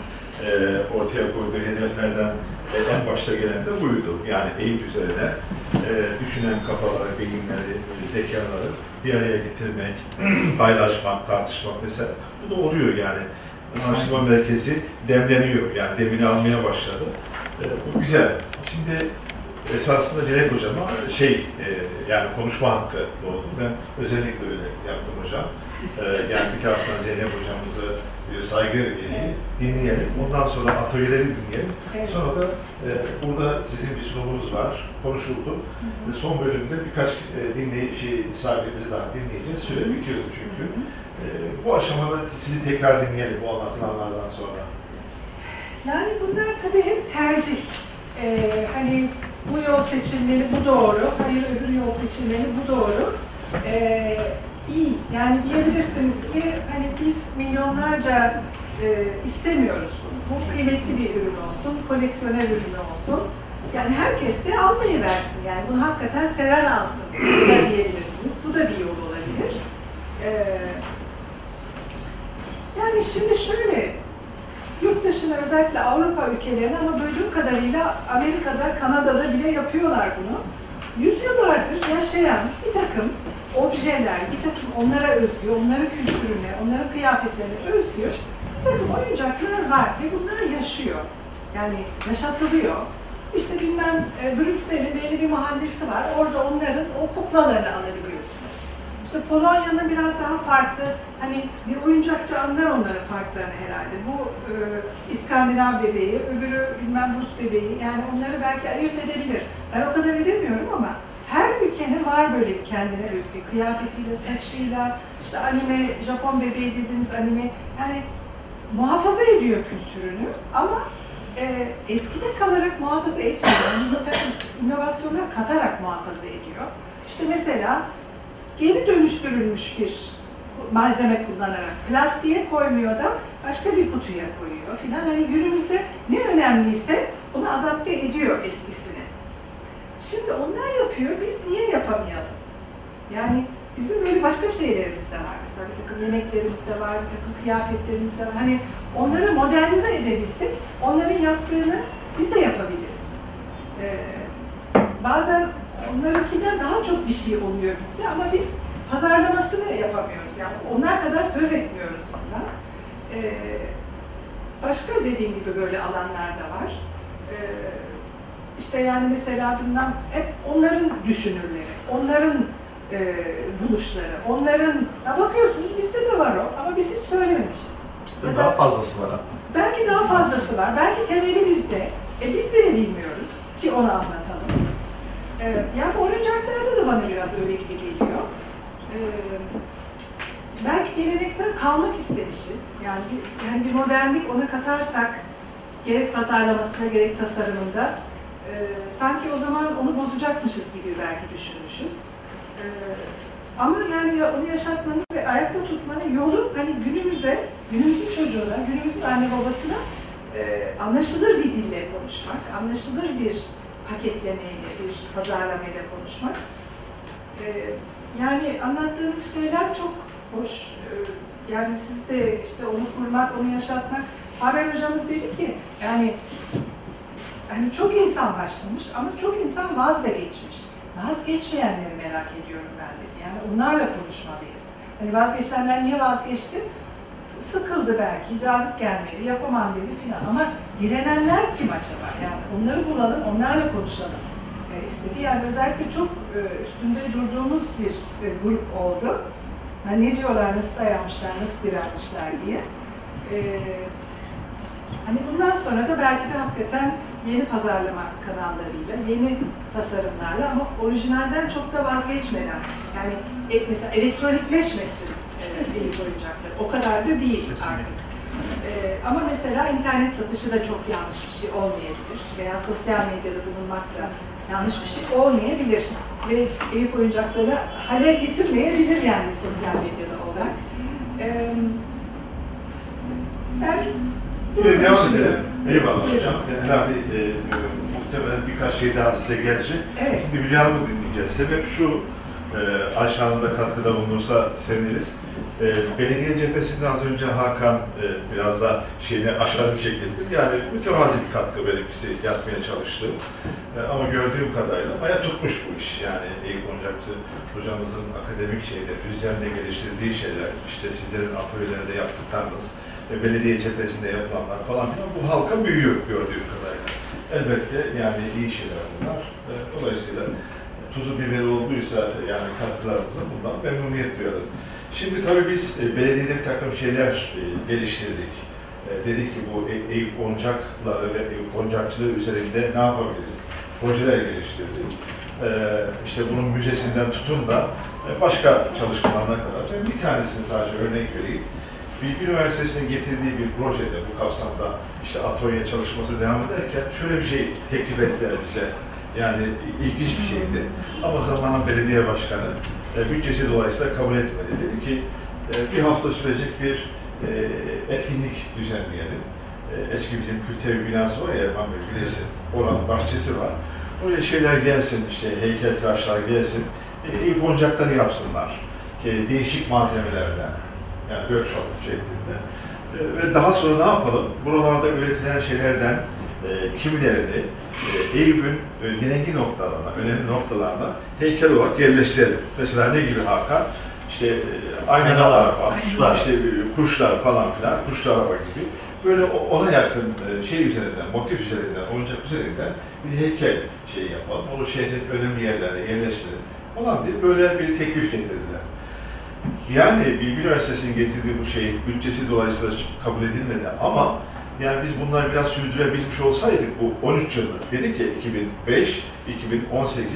e, ortaya koyduğu hedeflerden en başta gelen de buydu. Yani Eyüp üzerine e, düşünen kafaları, beyinleri, zekaları bir araya getirmek, paylaşmak, tartışmak vesaire. Bu da oluyor yani. Araştırma merkezi demleniyor, yani demini almaya başladı. E, bu güzel. Şimdi esasında Dilek Hocam'a şey, e, yani konuşma hakkı doğdu. Ben özellikle öyle yaptım hocam. E, yani bir taraftan Zeynep hocamızı saygı gereği dinleyelim. Ondan sonra atölyeleri dinleyelim. Evet. Sonra da e, burada sizin bir sunumunuz var, konuşuldu. Ve son bölümde birkaç e, dinley şey, misafirimizi daha dinleyeceğiz. Süre bitiyordu çünkü. E, bu aşamada sizi tekrar dinleyelim bu anlatılanlardan sonra. Yani bunlar tabii hep tercih. Ee, hani bu yol seçilmeli, bu doğru. Hayır öbür yol seçilmeli, bu doğru. Ee, değil. Yani diyebilirsiniz ki hani biz milyonlarca e, istemiyoruz bunu. Bu kıymetli bir ürün olsun, koleksiyoner ürün olsun. Yani herkes de almayı versin. Yani bunu hakikaten seven alsın da diyebilirsiniz. Bu da bir yol olabilir. Ee, yani şimdi şöyle, Yurt dışına özellikle Avrupa ülkelerine ama duyduğum kadarıyla Amerika'da, Kanada'da bile yapıyorlar bunu. Yüzyıllardır yaşayan bir takım objeler, bir takım onlara özgü, onların kültürüne, onların kıyafetlerine özgü bir takım oyuncaklar var ve bunlar yaşıyor. Yani yaşatılıyor. İşte bilmem e, Brüksel'in belli bir mahallesi var. Orada onların o kuklalarını alabiliyorsunuz. İşte Polonya'nın biraz daha farklı, hani bir oyuncakçı anlar onların farklarını herhalde. Bu e, İskandinav bebeği, öbürü bilmem Rus bebeği, yani onları belki ayırt edebilir. Ben o kadar edemiyorum ama her ülkenin var böyle bir kendine özgü kıyafetiyle, saçıyla, işte anime, Japon bebeği dediğiniz anime, yani muhafaza ediyor kültürünü ama e, eskide kalarak muhafaza etmiyor. Yani inovasyonlar katarak muhafaza ediyor. İşte mesela geri dönüştürülmüş bir malzeme kullanarak plastiğe koymuyor da başka bir kutuya koyuyor filan. Hani günümüzde ne önemliyse onu adapte ediyor eskisine. Şimdi onlar yapıyor, biz niye yapamayalım? Yani bizim böyle başka şeylerimiz de var. Mesela bir takım yemeklerimiz de var, bir takım kıyafetlerimiz de var. Hani onları modernize edebilsek, onların yaptığını biz de yapabiliriz. Ee, bazen onlarınkinden daha çok bir şey oluyor bizde ama biz pazarlamasını yapamıyoruz. Yani onlar kadar söz etmiyoruz bundan. Ee, başka dediğim gibi böyle alanlar da var. Ee, işte yani mesela bundan hep onların düşünürleri, onların e, buluşları, onların ya bakıyorsunuz bizde de var o ama biz hiç söylememişiz. Bizde Ya da- daha fazlası var hatta. Belki daha fazlası var. Belki temeli bizde. E biz bile bilmiyoruz ki onu anlatalım. E, yani bu oyuncaklarda da bana biraz öyle gibi geliyor. E, belki geleneksel kalmak istemişiz. Yani bir, yani bir modernlik ona katarsak gerek pazarlamasında gerek tasarımında e, sanki o zaman onu bozacakmışız gibi belki düşünmüşüz. E, ama yani ya- onu yaşatmanın ve ayakta tutmanın yolu hani günümüze, günümüzün çocuğuna, günümüzün anne babasına e, anlaşılır bir dille konuşmak, anlaşılır bir paketlemeyle, bir pazarlamayla konuşmak. E, yani anlattığınız şeyler çok hoş. E, yani siz de işte onu kurmak, onu yaşatmak. Haber hocamız dedi ki yani hani çok insan başlamış ama çok insan vaz da geçmiş. Vazgeçmeyenleri merak ediyorum ben dedi. Yani onlarla konuşmalıyız. Hani vazgeçenler niye vazgeçti? Sıkıldı belki, cazip gelmedi, yapamam dedi filan. Ama direnenler kim acaba? Yani onları bulalım, onlarla konuşalım e, istedi. Yani özellikle çok e, üstünde durduğumuz bir e, grup oldu. Hani ne diyorlar, nasıl dayanmışlar, nasıl direnmişler diye. E, Hani bundan sonra da belki de hakikaten yeni pazarlama kanallarıyla, yeni tasarımlarla ama orijinalden çok da vazgeçmeden yani e, mesela elektronikleşmesin e, el oyuncakları. O kadar da değil artık. E, ama mesela internet satışı da çok yanlış bir şey olmayabilir veya sosyal medyada bulunmak da yanlış bir şey olmayabilir ve Eyüp oyuncakları hale getirmeyebilir yani sosyal medyada olarak. E, ben Yine devam edelim. Eyvallah hocam. Yani herhalde e, e, muhtemelen birkaç şey daha size gelecek. Evet. Şimdi Hülya Hanım'ı dinleyeceğiz. Sebep şu, e, Ayşe Hanım da katkıda bulunursa seviniriz. E, belediye cephesinde az önce Hakan e, biraz da şeyini aşağı bir şekilde yani mütevazi bir katkı benimkisi yapmaya çalıştı. E, ama gördüğüm kadarıyla bayağı tutmuş bu iş. Yani Eyüp Oncakçı hocamızın akademik şeyde, üzerinde geliştirdiği şeyler, işte sizlerin atölyelerinde yaptıklarınız, belediye cephesinde yapılanlar falan filan bu halka büyüyor gördüğüm kadarıyla. Elbette yani iyi şeyler bunlar. E, dolayısıyla tuzu biberi olduysa yani katkılarımıza bundan memnuniyet duyarız. Şimdi tabii biz e, belediyede bir takım şeyler e, geliştirdik. E, dedik ki bu E- Eyüp Oncakları ve Eyüp Oncakçılığı üzerinde ne yapabiliriz? Projeler geliştirdik. E, işte bunun müzesinden tutun da e, başka çalışmalarına kadar. Ben bir tanesini sadece örnek vereyim. Bilgi Üniversitesi'nin getirdiği bir projede bu kapsamda işte atölye çalışması devam ederken şöyle bir şey teklif ettiler bize. Yani ilginç bir şeydi. Ama zamanın belediye başkanı e, bütçesi dolayısıyla kabul etmedi. Dedi ki e, bir hafta sürecek bir e, etkinlik düzenleyelim. Eski bizim kültür binası var ya Erman Bey bilirsin. Oranın bahçesi var. Oraya şeyler gelsin işte heykeltıraşlar gelsin. E, Eyüp oyuncakları yapsınlar. E, değişik malzemelerden. Yani workshop şeklinde. E, ve daha sonra ne yapalım? Buralarda üretilen şeylerden e, kimilerini e, Eyüp'ün e, direngi noktalarına, önemli noktalarına heykel olarak yerleştirelim. Mesela ne gibi Hakan? İşte e, Aynalar, araba, kuşlar. işte e, kuşlar falan filan, kuşlu araba gibi. Böyle o- ona yakın e, şey üzerinden, motif üzerinden, oyuncak üzerinden bir heykel şey yapalım. Onu şehrin önemli yerlerine yerleştirelim falan diye böyle bir teklif getirdiler. Yani Bilgi Üniversitesi'nin getirdiği bu şey bütçesi dolayısıyla kabul edilmedi ama yani biz bunları biraz sürdürebilmiş olsaydık bu 13 yıllık dedik ya 2005, 2018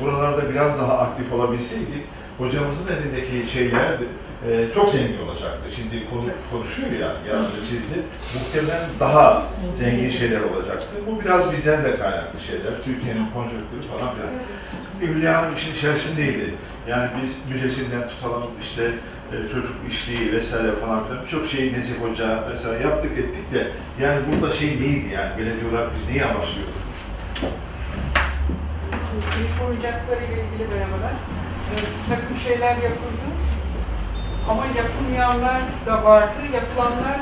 buralarda biraz daha aktif olabilseydik hocamızın elindeki şeyler e, çok zengin olacaktı. Şimdi konu, konuşuyor ya yazdı çizdi. Muhtemelen daha zengin şeyler olacaktı. Bu biraz bizden de kaynaklı şeyler. Türkiye'nin konjonktürü falan filan. Hülya Hanım işin içerisindeydi. Yani biz müzesinden tutalım işte e, çocuk işliği vesaire falan filan birçok şeyi Nezih Hoca vesaire yaptık ettik de yani burada şey değildi yani belediye olarak biz neyi amaçlıyorduk? İlk oyuncakları ile ilgili merhabalar. Ee, bir takım şeyler yapıldı. Ama yapılmayanlar da vardı. Yapılanlar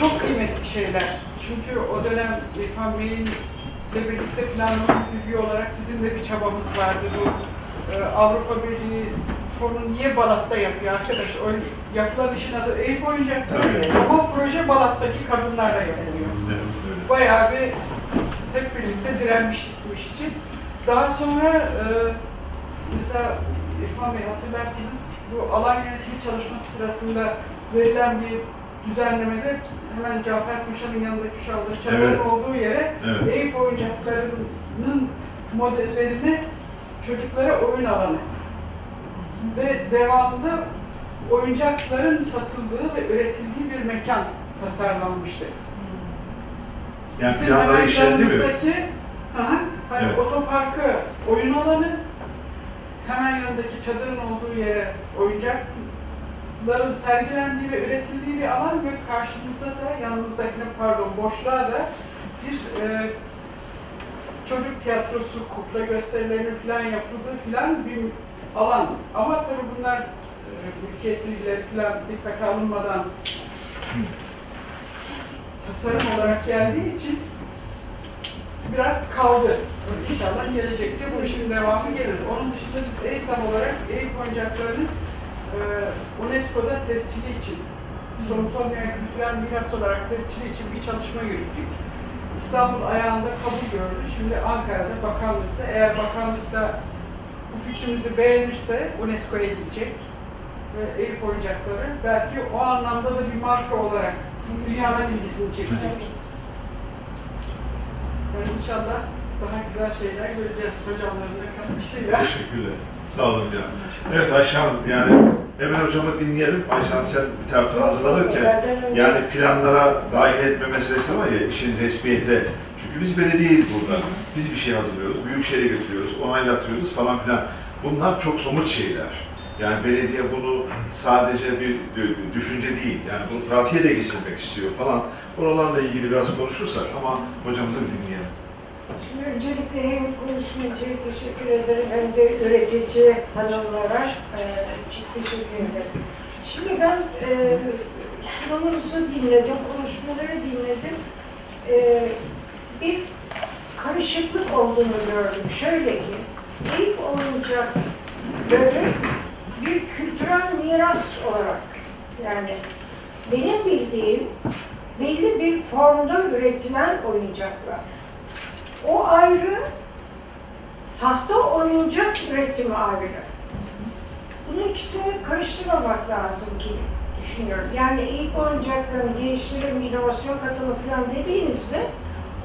çok kıymetli şeyler. Çünkü o dönem İrfan Bey'in birlikte planlama müdürlüğü olarak bizim de bir çabamız vardı. Bu e, Avrupa Birliği fonu niye Balat'ta yapıyor arkadaş? O yapılan işin adı Eyüp Oyuncakları. Tabii. Ama proje Balat'taki kadınlarla yapılıyor bayağı bir hep birlikte direnmiştik bu iş için. Daha sonra e, mesela İrfan Bey hatırlarsınız bu alan yönetimi çalışması sırasında verilen bir düzenlemede hemen Cafer Paşa'nın yanındaki şu anda çadırın Evet. olduğu yere Evet. Eyüp oyuncaklarının modellerini çocuklara oyun alanı ve devamında oyuncakların satıldığı ve üretildiği bir mekan tasarlanmıştı. Yani Bizim planları işlendi mi? hani Evet. otoparkı oyun alanı, hemen yanındaki çadırın olduğu yere oyuncakların sergilendiği ve üretildiği bir alan ve karşımızda da yanımızdakine pardon boşluğa da bir e, çocuk tiyatrosu, kukla gösterilerinin falan yapıldığı falan bir alan. Ama tabii bunlar e, mülkiyet bilgileri falan dikkate alınmadan tasarım olarak geldiği için biraz kaldı. İnşallah gelecekte bu işin devamı gelir. Onun dışında biz EYSAM olarak Eyüp oyuncaklarının UNESCO'da tescili için, somut olmayan kültürel miras olarak tescili için bir çalışma yürüttük. İstanbul ayağında kabul gördü. Şimdi Ankara'da bakanlıkta, eğer bakanlıkta bu fikrimizi beğenirse UNESCO'ya gidecek ve Eyüp oyuncakları belki o anlamda da bir marka olarak dünyanın ilgisini çekecek. Yani inşallah daha güzel şeyler göreceğiz hocamların da katkısıyla. Teşekkürler. Sağ olun ya. Evet Ayşe Hanım yani Emel Hocam'ı dinleyelim. Ayşe Hanım sen bir taraftan hazırlanırken yani planlara dahil etme meselesi var ya işin resmiyete. Çünkü biz belediyeyiz burada. Biz bir şey hazırlıyoruz, büyükşehir'e götürüyoruz, onaylatıyoruz falan filan. Bunlar çok somut şeyler. Yani belediye bunu sadece bir düşünce değil, yani bunu pratiğe de geçirmek istiyor falan. Oralarla ilgili biraz konuşursak ama hocamızı dinleyelim. Öncelikle hem konuşmacıya teşekkür ederim hem de üretici hanımlara e, çok teşekkür ederim. Şimdi ben e, sunumunuzu dinledim, konuşmaları dinledim. E, bir karışıklık olduğunu gördüm. Şöyle ki, ilk oyuncakları bir kültürel miras olarak yani benim bildiğim belli bir formda üretilen oyuncaklar. O ayrı, tahta oyuncak üretimi ayrı. Bunun ikisini karıştırmamak lazım gibi düşünüyorum. Yani ilk oyuncakların geliştirim, inovasyon katımı falan dediğinizde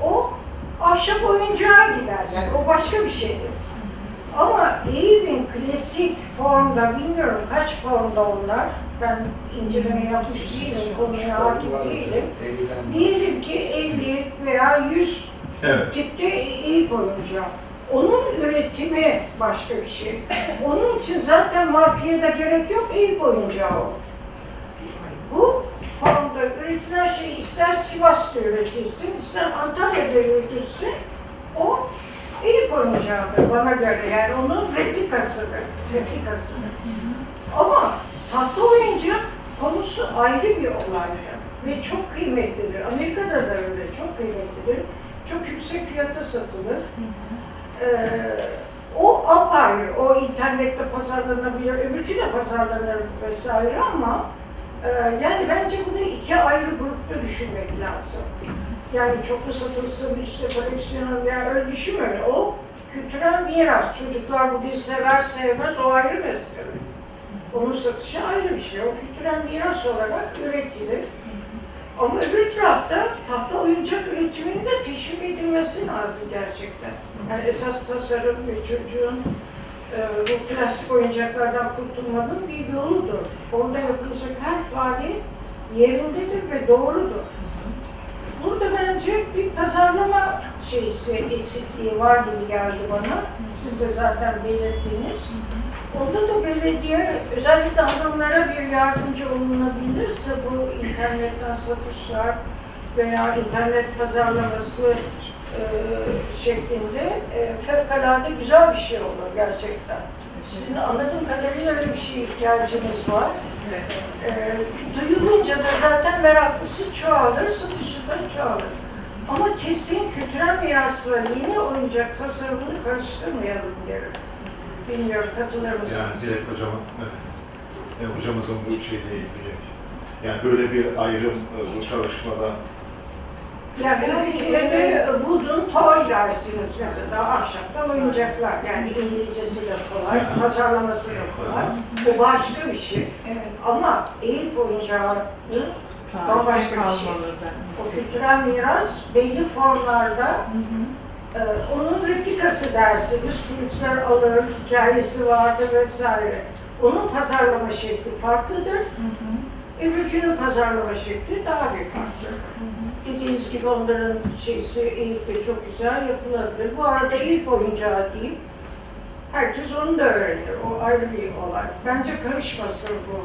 o ahşap oyuncağa gider. Yani o başka bir şeydir. Ama Eve'in klasik formda, bilmiyorum kaç formda onlar, ben inceleme yapmış değilim, konuya hakim değilim. Diyelim ki 50 veya 100 Evet. tipte iyi oyuncağı. Onun üretimi başka bir şey. Onun için zaten markaya da gerek yok, iyi oyuncağı o. Bu formda üretilen şey ister Sivas'ta üretilsin, ister Antalya'da üretilsin, o iyi oyuncağıdır bana göre. Yani onun replikasıdır, replikasıdır. Ama tahta oyuncak konusu ayrı bir olaydır ve çok kıymetlidir. Amerika'da da öyle, çok kıymetlidir. Çok yüksek fiyata satılır. Ee, o apayrı, o internette pazarlanabilir, öbürkü de pazarlanır vesaire ama e, yani bence bunu iki ayrı grupta düşünmek lazım. Yani çoklu satılsın, işte koleksiyonel veya öyle düşünmeyin. O kültürel miras. Çocuklar bugün sever sevmez o ayrı mesele. Onun satışı ayrı bir şey. O kültürel miras olarak üretilir. Ama öbür tarafta tahta oyuncak üretiminin de teşvik edilmesi lazım gerçekten. Yani esas tasarım ve çocuğun e, bu plastik oyuncaklardan kurtulmanın bir yoludur. Onda yapılacak her faaliyet yerindedir ve doğrudur. Burada bence bir pazarlama şeysi, eksikliği var gibi geldi bana. Siz de zaten belirttiniz. Onda belediye özellikle hanımlara bir yardımcı olunabilirse bu internetten satışlar veya internet pazarlaması e, şeklinde e, fevkalade güzel bir şey olur gerçekten. Sizin anladığım kadarıyla öyle bir şeye ihtiyacınız var. E, duyulunca da zaten meraklısı çoğalır, satışı da çoğalır. Ama kesin kültürel mirasla yeni oyuncak tasarımını karıştırmayalım derim. Bilmiyorum katılır mısınız? Yani direkt hocamın, evet. E, hocamızın bu şeyle ilgili. Yani böyle bir ayrım e, bu çalışmada Yani bir kere de Wood'un toy dersiniz mesela ahşaptan oyuncaklar. Yani İngilizcesi de kolay, pazarlaması da kolay. Bu başka bir şey. Evet. Ama eğip oyuncağı Bambaşka bir şey. o kültürel miras belli formlarda e, onun replikası dersiniz. Kulüpler alır, hikayesi vardır vesaire. Onun pazarlama şekli farklıdır. Öbürkünün pazarlama şekli daha bir farklıdır. Dediğiniz gibi onların şeysi eğip de çok güzel yapılabilir. Bu arada ilk oyuncağı değil, herkes onu da öğrenir. O ayrı bir olay. Bence karışmasın bu.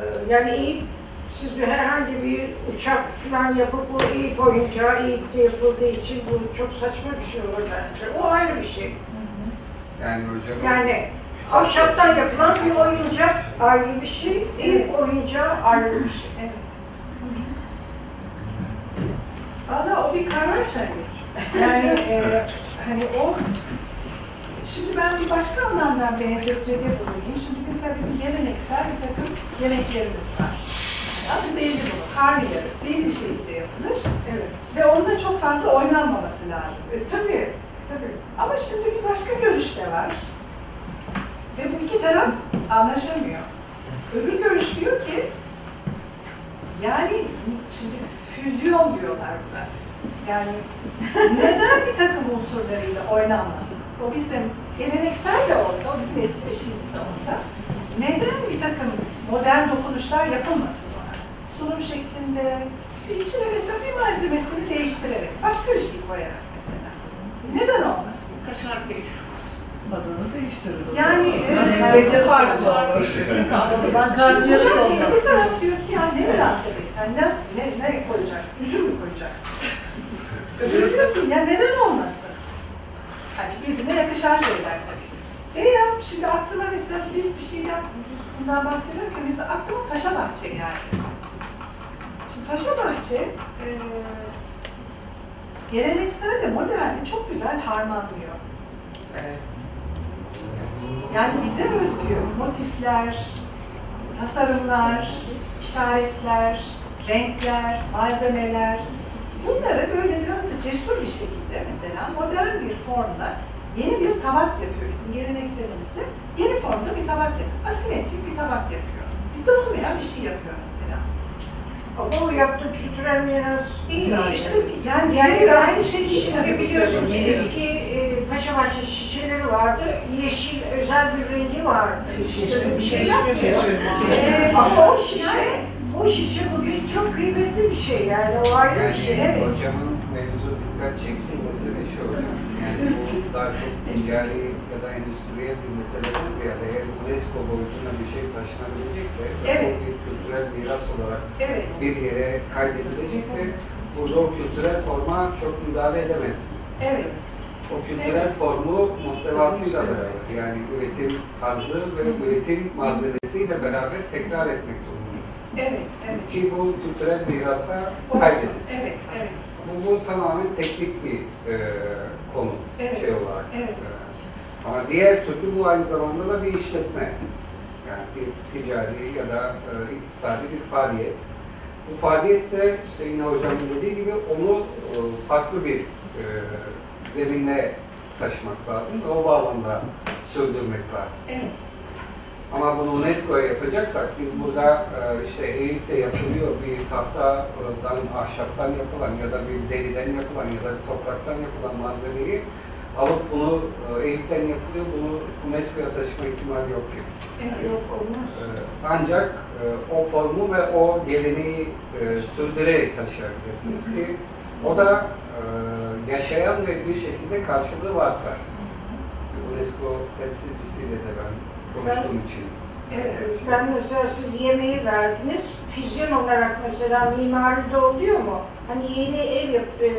Ee, Yani eğip siz bir herhangi bir uçak falan yapıp bu eğip oyuncağı eğipte yapıldığı için bu çok saçma bir şey olur bence. O ayrı bir şey. Yani hocam Yani ahşaptan yapılan bir oyuncak ayrı bir şey, eğip oyuncağı ayrı bir şey. Evet. Valla o bir karar tabii. Yani e, hani o Şimdi ben bir başka anlamda benzetmede bulunayım. Şimdi mesela bizim geleneksel bir takım yemeklerimiz var. Adı belli bunu. Karnıyarık belli bir şekilde yapılır. Evet. Ve onda çok fazla oynanmaması lazım. E, tabii, tabii. Ama şimdi bir başka görüş de var. Ve bu iki taraf anlaşamıyor. Öbür görüş diyor ki, yani şimdi füzyon diyorlar buna. Yani neden bir takım unsurlarıyla oynanmasın? O bizim geleneksel de olsa, o bizim eski bir şeyimiz de olsa, neden bir takım modern dokunuşlar yapılmasın? Sunum şeklinde, içine mesela bir malzemesini değiştirerek, başka bir şey koyarak mesela. Neden olmasın? Kaşar peyniri. adını değiştirir. Yani e, Zevkli farklı olur. Ben karnıyarık bir taraf diyor ki ya ne münasebet, yani nasıl, ne, ne koyacaksın, üzüm mü koyacaksın? Öbürü diyor ki ya neden olmasın? Hani birbirine yakışan şeyler tabii. E ya şimdi aklıma mesela siz bir şey yap, biz bundan bahsediyorken mesela aklıma Paşa Bahçe geldi. Şimdi Paşa Bahçe e, geleneksel ve moderni çok güzel harmanlıyor. Evet. Yani bize özgü motifler, tasarımlar, işaretler, renkler, malzemeler bunları böyle biraz da cesur bir şekilde mesela modern bir formda yeni bir tabak yapıyor. Bizim gelenekselimizde yeni formda bir tabak yapıyor. Asimetrik bir tabak yapıyor. Bizde olmayan bir şey yapıyor. Ama o yaptığı kültürel miras değil aynı. İşte yani Yani ben aynı şey tabii. biliyorsunuz eski e, Paşabahçe şişeleri vardı. Yeşil özel bir rengi vardı. İşte bir şey yapmıyor. Ee, Ama o şişe, o şişe bugün çok kıymetli bir şey yani o ayrı bir Yani şey. Evet. hocamın mevzu dikkat çektiği mesele şu hocam. Yani bu daha çok ticari ya da endüstriyel bir meseleden ziyade eğer UNESCO boyutunda bir şey taşınabilecekse ve Evet. bir kültürel miras olarak Evet. bir yere kaydedilecekse burada o kültürel forma çok müdahale edemezsiniz. Evet. O kültürel formu muhtevasıyla beraber yani üretim tarzı ve üretim malzemesiyle beraber tekrar etmek durumundasınız. Evet. Evet. Ki bu kültürel mirasa kaydedilsin. Evet. Evet. Bu, bu tamamen teknik bir e, konu Evet, şey olarak. evet. E, ama diğer türlü bu aynı zamanda da bir işletme. Yani bir ticari ya da e, iktisadi bir faaliyet. Bu faaliyetse işte yine hocamın dediği gibi onu e, farklı bir e, zemine taşımak lazım ve o bağlamda sürdürmek lazım. Evet. Ama bunu UNESCO'ya yapacaksak biz burada e, işte Eyüp'te yapılıyor bir tahtadan, ahşaptan yapılan ya da bir deriden yapılan ya da bir topraktan yapılan malzemeyi alıp bunu e, Eyüp'ten yapılıyor, bunu UNESCO'ya taşıma ihtimali yok gibi. Yok olmaz. E, Ancak e, o formu ve o geleneği e, sürdürerek taşıyabilirsiniz ki o da e, yaşayan ve bir şekilde karşılığı varsa. UNESCO temsilcisiyle de ben konuştuğum için. Evet. Ben mesela siz yemeği verdiniz. Füzyon olarak mesela mimaride oluyor mu? Hani yeni ev yap, e,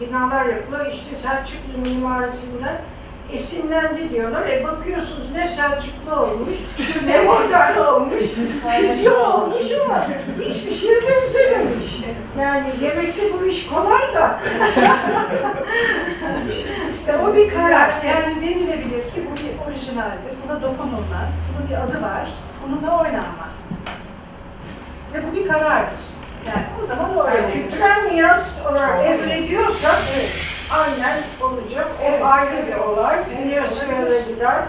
binalar yapılıyor. İşte Selçuklu mimarisinden esinlendi diyorlar. E bakıyorsunuz ne Selçuklu olmuş, ne modern olmuş, füzyon olmuş ama hiçbir şeye benzememiş. Yani yemekte bu iş kolay da. İşte o bir karar. Yani denilebilir ki bu bir orijinaldir, buna dokunulmaz, bunun bir adı var, bununla oynanmaz. Ve bu bir karardır. Yani o zaman öyle Yani kültürel miras olarak ezrediyorsak aynen olacak. O Evet. ayrı bir olay. Evet. UNESCO'ya da gider.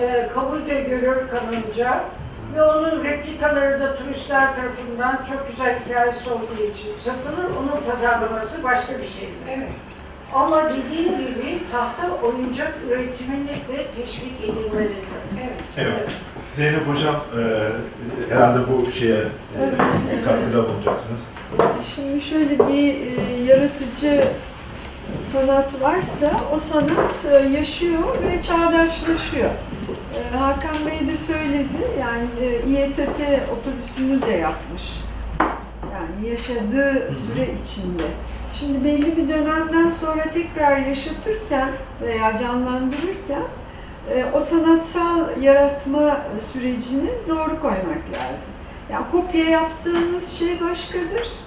Ee, kabul de görür kanınca. Ve onun replikaları da turistler tarafından çok güzel hikayesi olduğu için satılır. Onun pazarlaması başka bir şeydir. Evet. Ama dediğim gibi tahta oyuncak üretimini de teşvik edilmelidir. Evet. Evet. Zeynep Hocam e, herhalde bu şeye e, bir katkıda bulunacaksınız. Şimdi şöyle bir e, yaratıcı sanat varsa o sanat e, yaşıyor ve çağdaşlaşıyor. E, Hakan Bey de söyledi yani e, İETT otobüsünü de yapmış. Yani yaşadığı süre içinde. Şimdi belli bir dönemden sonra tekrar yaşatırken veya canlandırırken o sanatsal yaratma sürecini doğru koymak lazım. Yani kopya yaptığınız şey başkadır.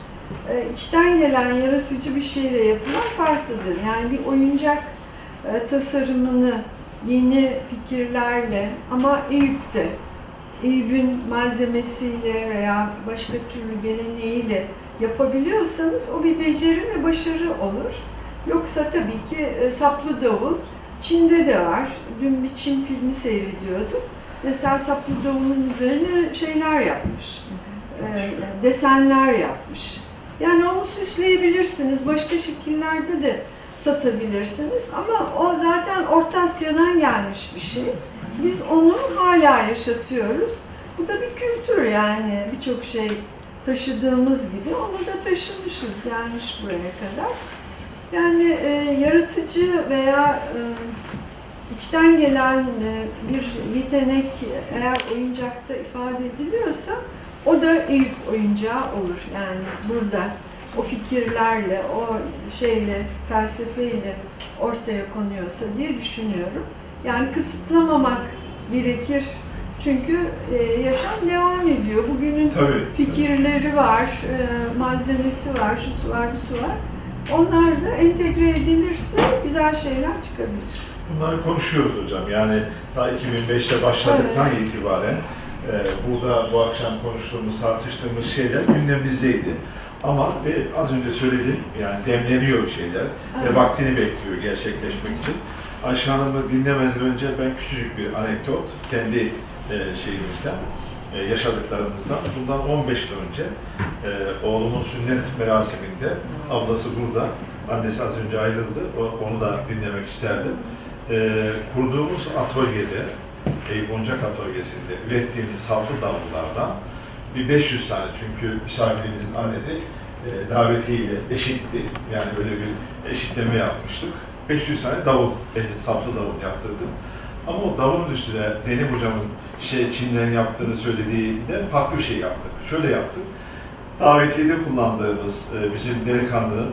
E, içten gelen yaratıcı bir şeyle yapılan farklıdır. Yani bir oyuncak e, tasarımını yeni fikirlerle ama Eyüp'te, Eyüp'ün malzemesiyle veya başka türlü geleneğiyle yapabiliyorsanız o bir beceri ve başarı olur. Yoksa tabii ki e, saplı davul Çin'de de var. Dün bir Çin filmi seyrediyordum. Mesela saplı davulun üzerine şeyler yapmış. Desenler yapmış. Yani onu süsleyebilirsiniz. Başka şekillerde de satabilirsiniz. Ama o zaten Orta Asya'dan gelmiş bir şey. Biz onu hala yaşatıyoruz. Bu da bir kültür yani. Birçok şey taşıdığımız gibi onu da taşımışız. Gelmiş buraya kadar. Yani e, yaratıcı veya e, içten gelen e, bir yetenek eğer oyuncakta ifade ediliyorsa o da Eyüp oyuncağı olur. Yani burada o fikirlerle, o şeyle, felsefeyle ortaya konuyorsa diye düşünüyorum. Yani kısıtlamamak gerekir. Çünkü e, yaşam devam ediyor. Bugünün Tabii. fikirleri var, e, malzemesi var, şusu var, busu var. Onlar da entegre edilirse güzel şeyler çıkabilir. Bunları konuşuyoruz hocam. Yani daha 2005'te başladıktan itibaren e, burada bu akşam konuştuğumuz, tartıştığımız şeyler gündemimizdeydi. Ama ve az önce söyledim yani demleniyor şeyler ve Evet. vaktini bekliyor gerçekleşmek için. Ayşe Hanım'ı dinlemeden önce ben küçücük bir anekdot kendi e, şeyimizden, e, yaşadıklarımızdan. Bundan 15 yıl önce e, oğlumun sünnet merasiminde ablası burada, annesi az önce ayrıldı. O- Onu da dinlemek isterdim. E, kurduğumuz atölyede, Eyüp Oncak Atölyesi'nde ürettiğimiz saplı davullardan bir 500 tane çünkü misafirimizin adeti e, davetiyle eşitti. Yani böyle bir eşitleme yapmıştık. 500 tane davul, e, saplı davul yaptırdım. Ama o davulun üstüne Zeynep Hocam'ın şey Çin'den yaptığını söylediğinde farklı bir şey yaptık. Şöyle yaptık. Davetiyede kullandığımız e, bizim delikanlının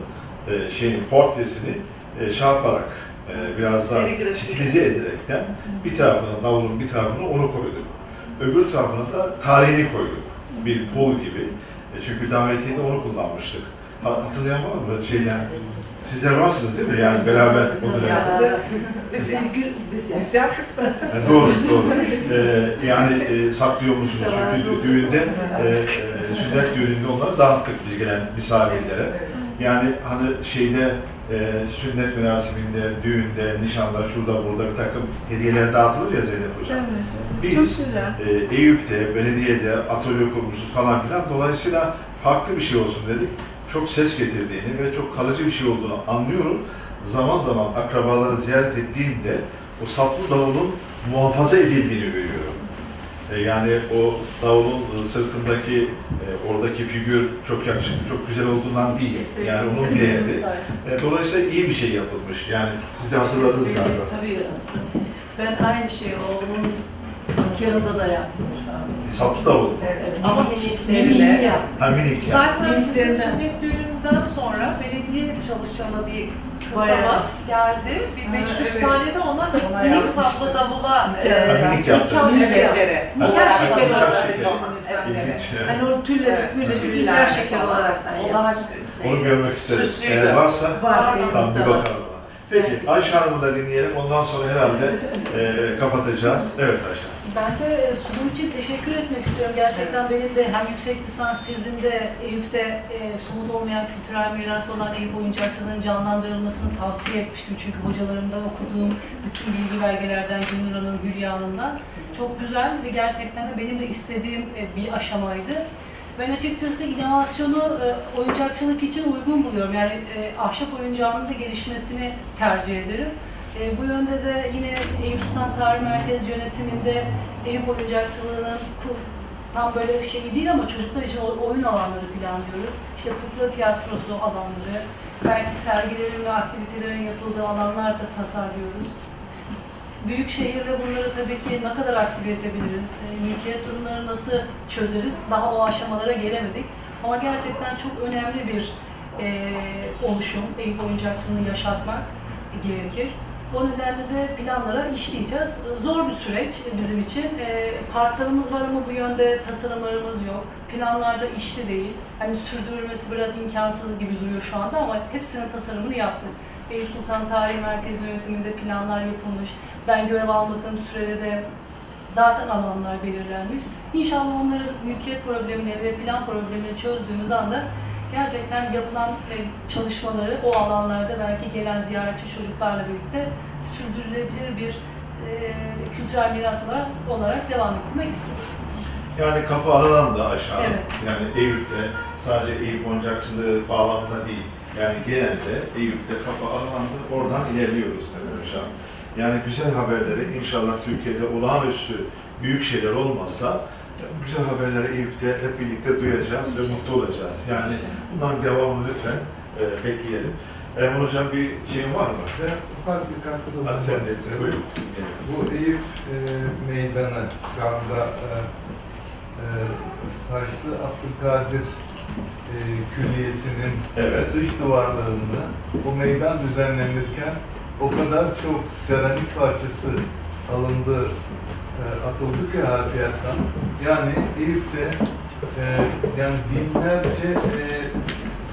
e, şeyin portresini e, şey yaparak e, biraz da Serigrafi. stilize ederekten bir tarafına davulun bir tarafına onu koyduk. Öbür tarafına da tarihini koyduk. Bir pul gibi. E, çünkü davetiyede onu kullanmıştık. Ha- Hatırlayan var mı şeyden? Sizler varsınız değil mi? Yani beraber o dönemde. Biz biz Biz yaptık zaten. E, doğru, doğru. E, yani e, saklıyor musunuz? Çünkü düğünde, e, e, sünnet düğününde onları dağıttık biz gelen misafirlere. Yani hani şeyde e, sünnet merasiminde, düğünde, nişanda, şurada burada bir takım hediyeler dağıtılır ya Zeynep Hocam. Evet. Çok Biz e, Eyüp'te, belediyede, atölye kurmuşuz falan filan. Dolayısıyla farklı bir şey olsun dedik. Çok ses getirdiğini ve çok kalıcı bir şey olduğunu anlıyorum. Zaman zaman akrabaları ziyaret ettiğimde o saplı davulun muhafaza edildiğini görüyorum. E, yani o davulun e, sırtındaki e, oradaki figür çok yakışıklı, çok güzel olduğundan değil. Yani onun değeri. E, dolayısıyla iyi bir şey yapılmış. Yani siz de hazırladınız galiba. Tabii. Ben aynı şeyi oğlumun nikahında da yaptım. Saplı davul. ama Miniklerini miniklerine. yaptım. Ha minik. Zaten sizin sünnet düğününden sonra belediye çalışanı bir Kızımız geldi. Bir Ha, 500 evet. tane de ona minik saplı davula Nikah. e, nikah Nikah şekeri nikah olarak şekeri. yani. Hani o tülleri, tülleri, tüller şeker olarak Onu görmek isteriz. süslüydü. Eğer varsa var. tam bir bakalım. Peki Ayşe Hanım'ı da dinleyelim. Ondan sonra herhalde e, kapatacağız. Evet Ayşe Hanım. Ben de e, sunum için teşekkür etmek istiyorum. Gerçekten benim de hem yüksek lisans tezimde Eyüp'te e, somut olmayan kültürel miras olan Eyüp oyuncakçılığının canlandırılmasını tavsiye etmiştim. Çünkü hocalarımdan okuduğum bütün bilgi belgelerden, Gülnur Hanım, Hülya Hanım'dan çok güzel ve gerçekten de benim de istediğim e, bir aşamaydı. Ben açıkçası inovasyonu e, oyuncakçılık için uygun buluyorum. Yani e, ahşap oyuncağının da gelişmesini tercih ederim. E, bu yönde de yine Eyüp Sultan Tarih Merkezi yönetiminde Eyüp oyuncakçılığının tam böyle şey değil ama çocuklar için oyun alanları planlıyoruz. İşte kukla tiyatrosu alanları, belki sergilerin ve aktivitelerin yapıldığı alanlar da tasarlıyoruz. Büyük şehirle bunları tabii ki ne kadar aktive edebiliriz, e, mülkiyet durumlarını nasıl çözeriz, daha o aşamalara gelemedik. Ama gerçekten çok önemli bir e, oluşum, Eyüp oyuncakçılığını yaşatmak gerekir. O nedenle de planlara işleyeceğiz. Zor bir süreç bizim için. E, parklarımız var ama bu yönde tasarımlarımız yok. Planlarda işli değil. Hani sürdürülmesi biraz imkansız gibi duruyor şu anda ama hepsinin tasarımını yaptık. Eyüp Sultan Tarihi Merkezi yönetiminde planlar yapılmış. Ben görev almadığım sürede de zaten alanlar belirlenmiş. İnşallah onların mülkiyet problemini ve plan problemini çözdüğümüz anda gerçekten yapılan e, çalışmaları o alanlarda belki gelen ziyaretçi çocuklarla birlikte sürdürülebilir bir e, kültürel miras olarak, olarak devam ettirmek isteriz. Yani kapı aranan da aşağı. Evet. Yani Eyüp'te sadece Eyüp oyuncakçılığı bağlamında değil. Yani genelde Eyüp'te kapı aralandı. Oradan ilerliyoruz tabii hocam. Yani güzel haberleri inşallah Türkiye'de olağanüstü büyük şeyler olmazsa güzel haberleri Eyüp'te hep birlikte duyacağız ve mutlu olacağız. Yani bundan devamını lütfen e, bekleyelim. Erman Hocam bir şeyin var mı? Ufak bir katkıda isterim. buyurun. Bu Eyüp e, Meydanı şu anda e, e, Saçlı Abdülkadir e, Külliyesi'nin Evet. dış duvarlarında bu meydan düzenlenirken o kadar çok seramik parçası alındı, e, atıldı ki harfiyattan. Yani Eyüp'te e, yani binlerce e,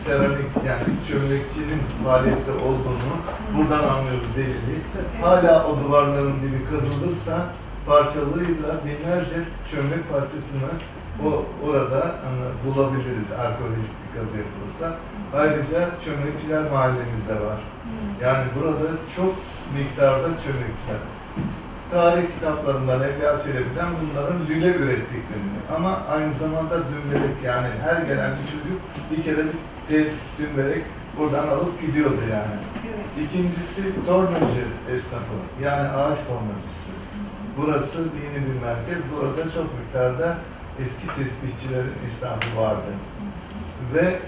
seramik yani çömlekçinin faaliyette olduğunu buradan anlıyoruz delili. Hala o duvarların dibi kazılırsa parçalarıyla binlerce çömlek parçasını o orada hani, bulabiliriz arkeolojik bir kazı yapılırsa. Ayrıca çömlekçiler mahallemizde var. Yani burada çok miktarda çömlekçiler. Tarih kitaplarından, Evliya Çelebi'den bunların lüle ürettiklerini ama aynı zamanda dümbelek yani her gelen bir çocuk bir kere bir tel dümbelek buradan alıp gidiyordu yani. İkincisi tornacı esnafı yani ağaç tornacısı. Burası dini bir merkez. Burada çok miktarda eski tesbihçilerin esnafı vardı. Ve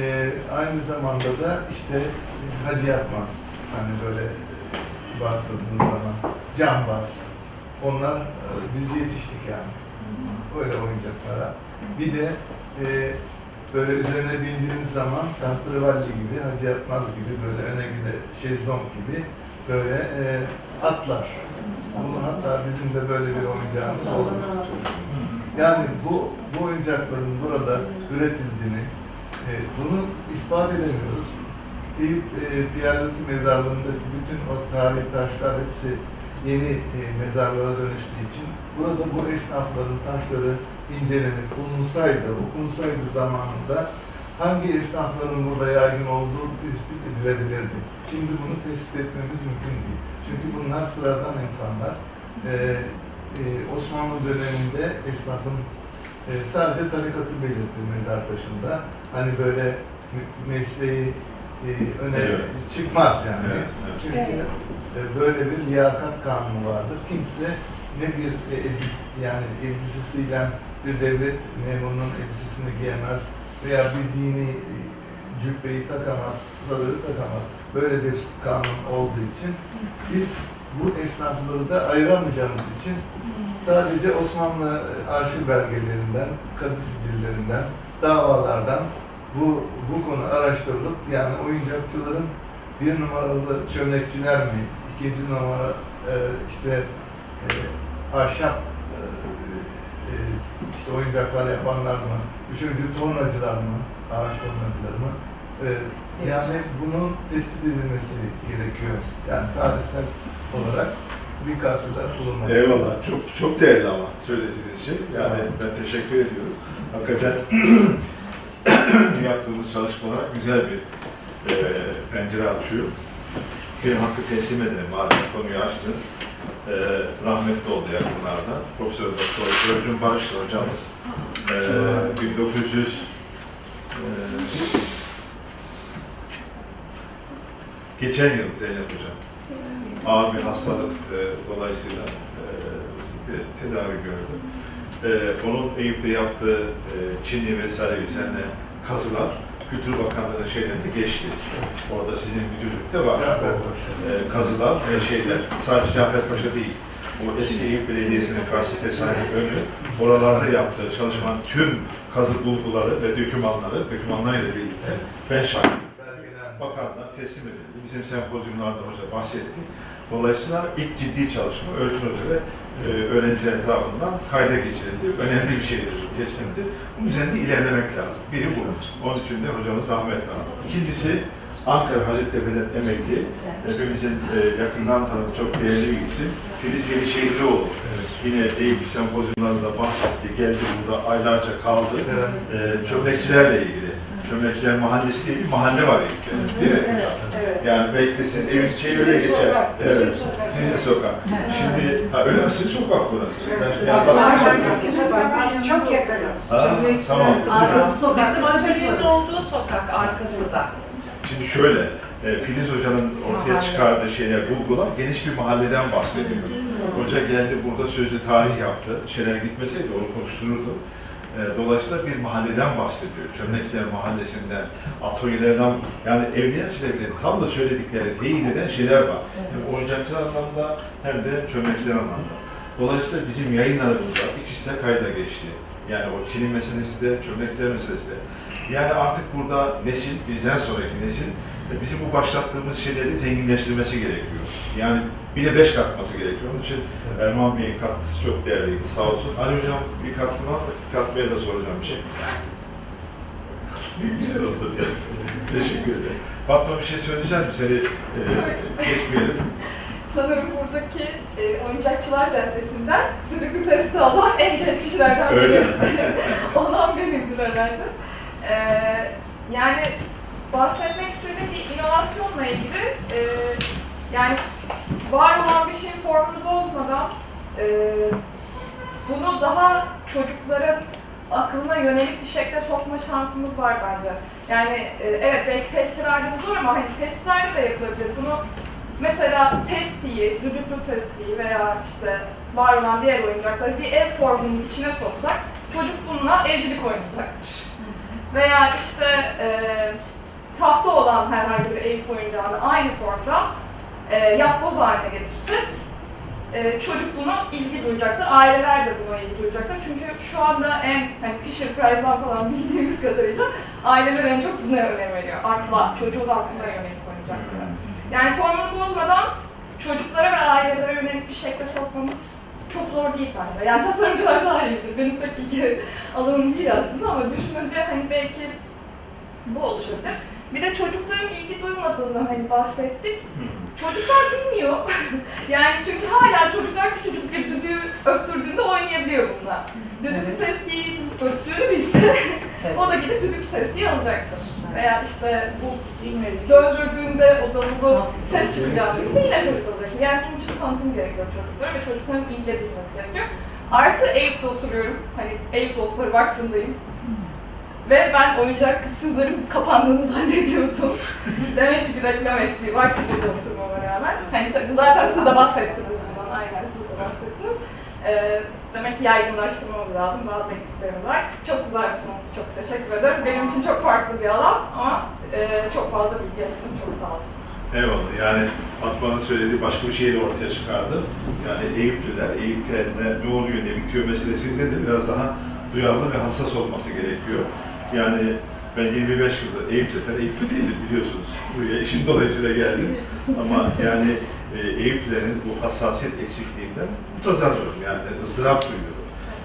e, aynı zamanda da işte hacı yapmaz. Hani böyle bahsettiğiniz zaman cambaz. Onlar e, biz yetiştik yani. Böyle oyuncaklara. Bir de e, böyle üzerine bindiğiniz zaman tahtırıvalli gibi, hacı yapmaz gibi böyle öne gide şezlong gibi böyle e, atlar. Bunu hatta bizim de böyle bir oyuncağımız olmuş. Yani bu, bu oyuncakların burada üretildiğini, e, bunu ispat edemiyoruz. Eyüp e, mezarlığındaki bütün o tarih taşlar hepsi yeni e, mezarlara dönüştüğü için burada bu esnafların taşları incelenip bulunsaydı, okunsaydı zamanında hangi esnafların burada yaygın olduğu tespit edilebilirdi. Şimdi bunu tespit etmemiz mümkün değil. Çünkü bunlar sıradan insanlar. E, e, Osmanlı döneminde esnafın e, sadece tarikatı belirtti mezar taşında. Hani böyle me- mesleği öne Evet. çıkmaz yani. Evet, evet. Çünkü Evet. e, böyle bir liyakat kanunu vardır. Kimse ne bir e, elbis yani elbisesiyle bir devlet memurunun elbisesini giyemez veya bir dini e, cübbeyi takamaz, sarığı takamaz. Böyle bir kanun olduğu için biz bu esnafları da ayıramayacağımız için sadece Osmanlı e, arşiv belgelerinden, kadı sicillerinden, davalardan bu bu konu araştırılıp yani oyuncakçıların bir numaralı çömlekçiler mi, ikinci numara e, işte e, ahşap e, e, işte oyuncaklar yapanlar mı, üçüncü tornacılar mı, ağaç tornacıları mı? E, yani bunun tespit edilmesi gerekiyor. Yani tarihsel olarak bir katkıda bulunmak Eyvallah. Çok çok değerli ama söylediğiniz şey. Yani ben teşekkür ediyorum. Hakikaten yaptığımız çalışmalar güzel bir e, pencere açıyor. Bir hakkı teslim edelim. Madem konuyu açtınız. E, rahmetli oldu yakınlarda. Profesör Doktor Örcün Barışlı hocamız. E, 1900 e, geçen yıl Zeynep Hocam ağır bir hastalık e, dolayısıyla e, tedavi gördü. E, onun Eyüp'te yaptığı e, Çinli vesaire üzerine kazılar Kültür Bakanlığı'nın şeylerinde geçti. Orada sizin müdürlükte var. Caferpaşa. E, kazılar ve şeyler, sadece Caferpaşa değil, o eski Eyüp Belediyesi'nin karşı fesane önü, oralarda yaptığı çalışmanın tüm kazı bulguları ve dokümanları, dokümanlarıyla birlikte ben Belgeler. bakanlığa teslim edildi. Bizim sempozyumlarda hoca bahsetti. Dolayısıyla ilk ciddi çalışma Hoca ve e, öğrenciler tarafından kayda geçirildi. Önemli bir şeydir bu tespittir. Bunun üzerinde ilerlemek lazım. Biri bu. Onun için de hocamız rahmetle andı. İkincisi Ankara Hacettepe'den emekli, hepimizin e, yakından tanıdığı çok değerli bir isim. Filiz Yenişehirlioğlu. Yine Eyüp sempozyumlarında bahsetti, geldi burada aylarca kaldı. E, çömlekçilerle ilgili. Çömlekçiler mahallesi değil, bir mahalle var Eyüp'te. Değil mi? Evet, evet. Yani belki de sizin eviniz öyle Sizin geçer. sokak, Evet. sizin sokak. Sokak. Şimdi ha, öyle mi? Sizin sokak burası. Ben, yani Zaten başka bak, çok yakınız. Ha, tamam. Sokak. sokak. Bizim atölyenin olduğu sokak arkası da. Şimdi şöyle, e, Filiz Hoca'nın ortaya çıkardığı şeyler, bulgular geniş bir mahalleden bahsediyor. Hoca geldi burada sözlü tarih yaptı. Şeyler gitmeseydi onu konuştururdu. E, Dolayısıyla bir mahalleden bahsediyor. Çömlekler mahallesinden, atölyelerden, yani Evliya Çelebi'nin tam da söyledikleri, teyit eden şeyler var. Hem oyuncakçı anlamda hem de çömlekçiler anlamda. Dolayısıyla bizim yayınlarımızda ikisi de kayda geçti. Yani o Çin'in meselesi de, çömlekler meselesi de. Yani artık burada nesil, bizden sonraki nesil e, bizim bu başlattığımız şeyleri zenginleştirmesi gerekiyor. Yani bir de beş katması gerekiyor. Onun için Erman Bey'in katkısı çok değerliydi. Sağ olsun. Ali Hocam bir katkı var mı? Katmaya da soracağım bir şey. Güzel oldu. Teşekkür ederim. Fatma bir şey söyleyecek misin? Seni e, geçmeyelim. Sanırım buradaki e, oyuncakçılar caddesinden düdüklü testi alan en genç kişilerden biri. Olan benimdir herhalde. E, yani bahsetmek istediğim bir inovasyonla ilgili e, yani var olan bir şeyin formunu bozmadan e, bunu daha çocukların aklına yönelik bir şekilde sokma şansımız var bence. Yani e, evet belki testilerde bu zor ama hani testilerde de yapılabilir. Bunu mesela testiyi, düdüklü testiyi veya işte var olan diğer oyuncakları bir ev formunun içine soksak çocuk bununla evcilik oynayacaktır. Veya işte e, tahta olan herhangi bir ev oyuncağını aynı formda e, yapboz haline getirsek e, çocuk bunu ilgi duyacaktır, aileler de buna ilgi duyacaktır. Çünkü şu anda en hani Fisher Price'dan falan bildiğimiz kadarıyla aileler en çok buna önem veriyor. Akla, çocuğun aklına yönelik oyuncaklara. Yani formunu bozmadan çocuklara ve ailelere yönelik bir şekle sokmamız çok zor değil bence. Yani tasarımcılar daha iyidir. Benim pek ilgi alanım değil aslında ama düşününce hani belki bu oluşabilir. Bir de çocukların ilgi duymadığını hani bahsettik. Çocuklar bilmiyor. yani çünkü hala çocuklar küçücük bir düdüğü öttürdüğünde oynayabiliyor bununla. Düdük testiyi öttüğünü bilse o da gidip düdük testiyi alacaktır. Veya işte bu döndürdüğünde o davulu ses çıkacağını bilse yine çocuk olacak. Yani bunun için tanıtım gerekiyor çocuklara ve çocukların iyice bilmesi gerekiyor. Artı Eyüp'te oturuyorum. Hani Eyüp Dostları Vakfı'ndayım. Ve ben oyuncak kısımların kapandığını zannediyordum. Demek ki bir reklam eksiği var ki burada oturmama rağmen. Hani zaten siz de bahsettiniz bundan, aynen siz de bahsettiniz. Ee, demek ki yaygınlaştırmamız lazım, bazı eksiklerimiz var. Çok güzel bir sunumdu, çok teşekkür ederim. Benim için çok farklı bir alan ama e, çok fazla bilgi ettim, çok sağ olun. Eyvallah. Yani Fatma'nın söylediği başka bir şeyi de ortaya çıkardı. Yani Eyüplüler, Eyüp'te ne, ne oluyor, ne bitiyor meselesinde de biraz daha duyarlı ve hassas olması gerekiyor. Yani ben 25 yıldır Eyüp'te, Eyüplü değilim biliyorsunuz. Buraya işin dolayısıyla geldim. Ama yani e, Eyüplülerin bu hassasiyet eksikliğinden mutazarrım yani ızdırap duyuyorum.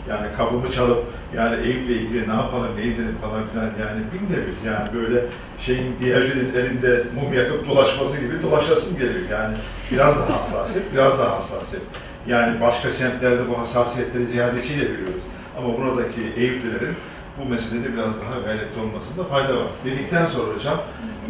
Yani kapımı çalıp yani Eyüp'le ilgili ne yapalım, ne edelim falan filan yani bin de bir yani böyle şeyin diğercinin elinde mum yakıp dolaşması gibi dolaşasım geliyor. Yani biraz daha hassasiyet, biraz daha hassasiyet. Yani başka semtlerde bu hassasiyetleri ziyadesiyle görüyoruz. Ama buradaki Eyüplülerin bu meselede biraz daha gayretli olmasında fayda var. Dedikten sonra hocam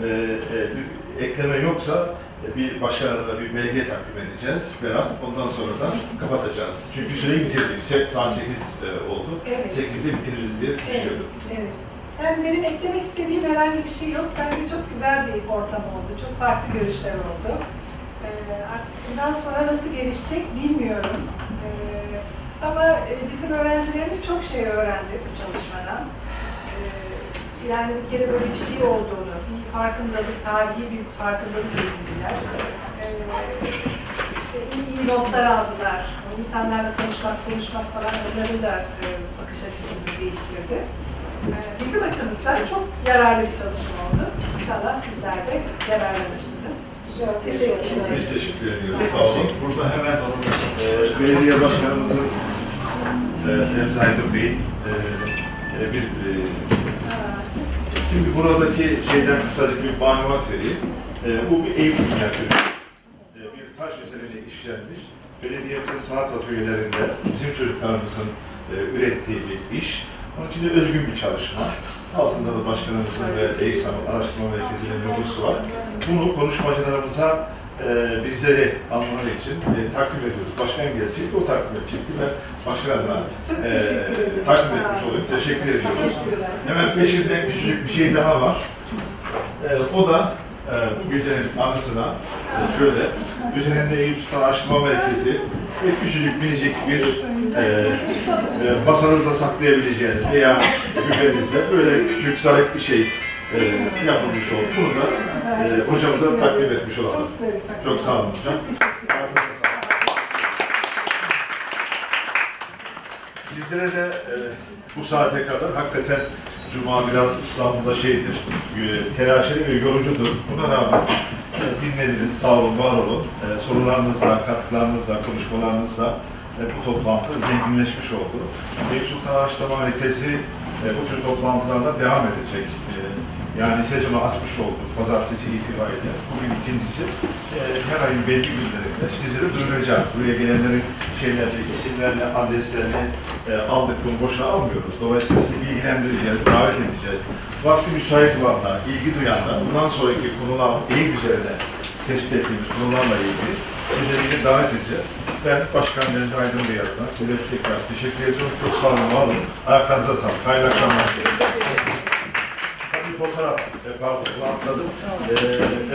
e, e, bir ekleme yoksa e, bir başkanınıza bir belge takdim edeceğiz. Berat. Ondan sonra da kapatacağız. Çünkü süreyi bitirdik. Saat 8 e, oldu. Evet. 8'de bitiririz diye düşünüyordum. Evet. Yani benim eklemek istediğim herhangi bir şey yok. Bence çok güzel bir ortam oldu. Çok farklı görüşler oldu. Ee, artık bundan sonra nasıl gelişecek bilmiyorum. Ee, ama e, bizim öğrencilerimiz çok şey öğrendi bu çalışmadan. Ee, yani bir kere böyle bir şey olduğunu, bir farkındalık, tarihi bir farkındalık edindiler. Ee, işte iyi, iyi notlar aldılar. İnsanlarla konuşmak, konuşmak falan onların da e, bakış açısını değiştirdi. Bizim açımızdan çok yararlı bir çalışma oldu. İnşallah sizler de yararlanırsınız. Biz teşekkür ediyoruz. Sağ olun. Burada hemen e, belediye başkanımızın Remzi Aydın Bey'in e, e, bir e, Şimdi buradaki şeyden kısaca bir malumat vereyim. E, bu bir Eyüp minyatürü. E, bir taş üzerine işlenmiş. Belediyenin sanat atölyelerinde bizim çocuklarımızın e, ürettiği bir iş. Onun için de özgün bir çalışma. Altında da başkanımızın ve EYSAM'ın araştırma merkezinin logosu var. Bunu konuşmacılarımıza e, bizleri anlamak için e, takdim ediyoruz. Başkan gelecek, o takdim edecekti. Ben başkan adına e, takdim etmiş olayım. Teşekkür ediyoruz. Hemen peşinde küçücük bir şey daha var. Ee, o da e, bu gecenin anısına e, şöyle, üzerinde Eyüp Sultan Araştırma Merkezi ve küçücük minicik bir e, e, masanızda saklayabileceğiniz veya büfenizde böyle küçük zarif bir şey e, yapılmış oldu. Bunu da e, hocamıza takdim etmiş olalım. Çok sağ olun hocam. Sizlere de e, bu saate kadar hakikaten Cuma biraz İstanbul'da şeydir, e, telaşeli ve yorucudur. Buna rağmen e, dinlediniz, sağ olun, var olun. E, sorularınızla, katkılarınızla, konuşmalarınızla e, bu toplantı zenginleşmiş oldu. Sultan Araştırma Merkezi e, bu tür toplantılarda devam edecek. E, yani sezonu açmış olduk pazartesi itibariyle. Bugün ikincisi. E, her ayın belli günlerinde sizlere duyuracağız. Buraya gelenlerin şeylerini, isimlerini, adreslerini e, aldık. Bunu boşuna almıyoruz. Dolayısıyla sizi bilgilendireceğiz, davet edeceğiz. Vakti müsait olanlar, ilgi duyanlar, bundan sonraki konular, eğim üzerine tespit ettiğimiz konularla ilgili sizleri davet edeceğiz. Ben Başkan Deniz Aydın Bey adına size tekrar teşekkür ediyorum. Çok sağ olun, olun. Ayaklarınıza sağlık. Hayırlı akşamlar. Tabii fotoğraf, e, pardon atladım. E,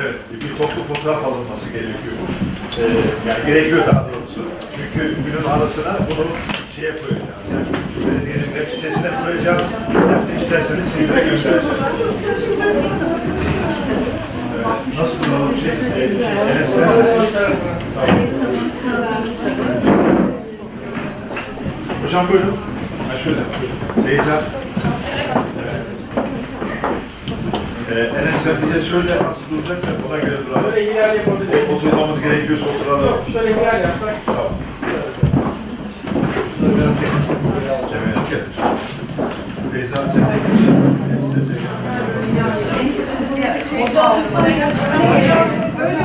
evet, bir toplu fotoğraf alınması gerekiyormuş. E, yani gerekiyor daha doğrusu. Çünkü günün arasına bunu şeye koyacağız. Yani belediyenin web sitesine koyacağız. Hem de isterseniz sizlere göndereceğiz. Nasıl. Tamam. Hocam buyurun. Ha şöyle. Beyza. Ee, Enes sen bize söyle nasıl duracaksak ona göre duralım. Şöyle iler yapabiliriz. Oturmamız gerekiyorsa oturalım. Şöyle iler yapsak. Tamam. Beyza sen de Hocam, böyle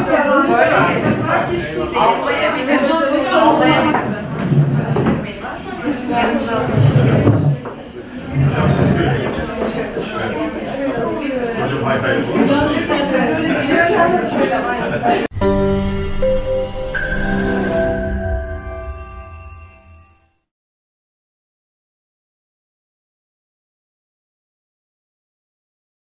Hocam siz böyle geçin. Hocam hay hay.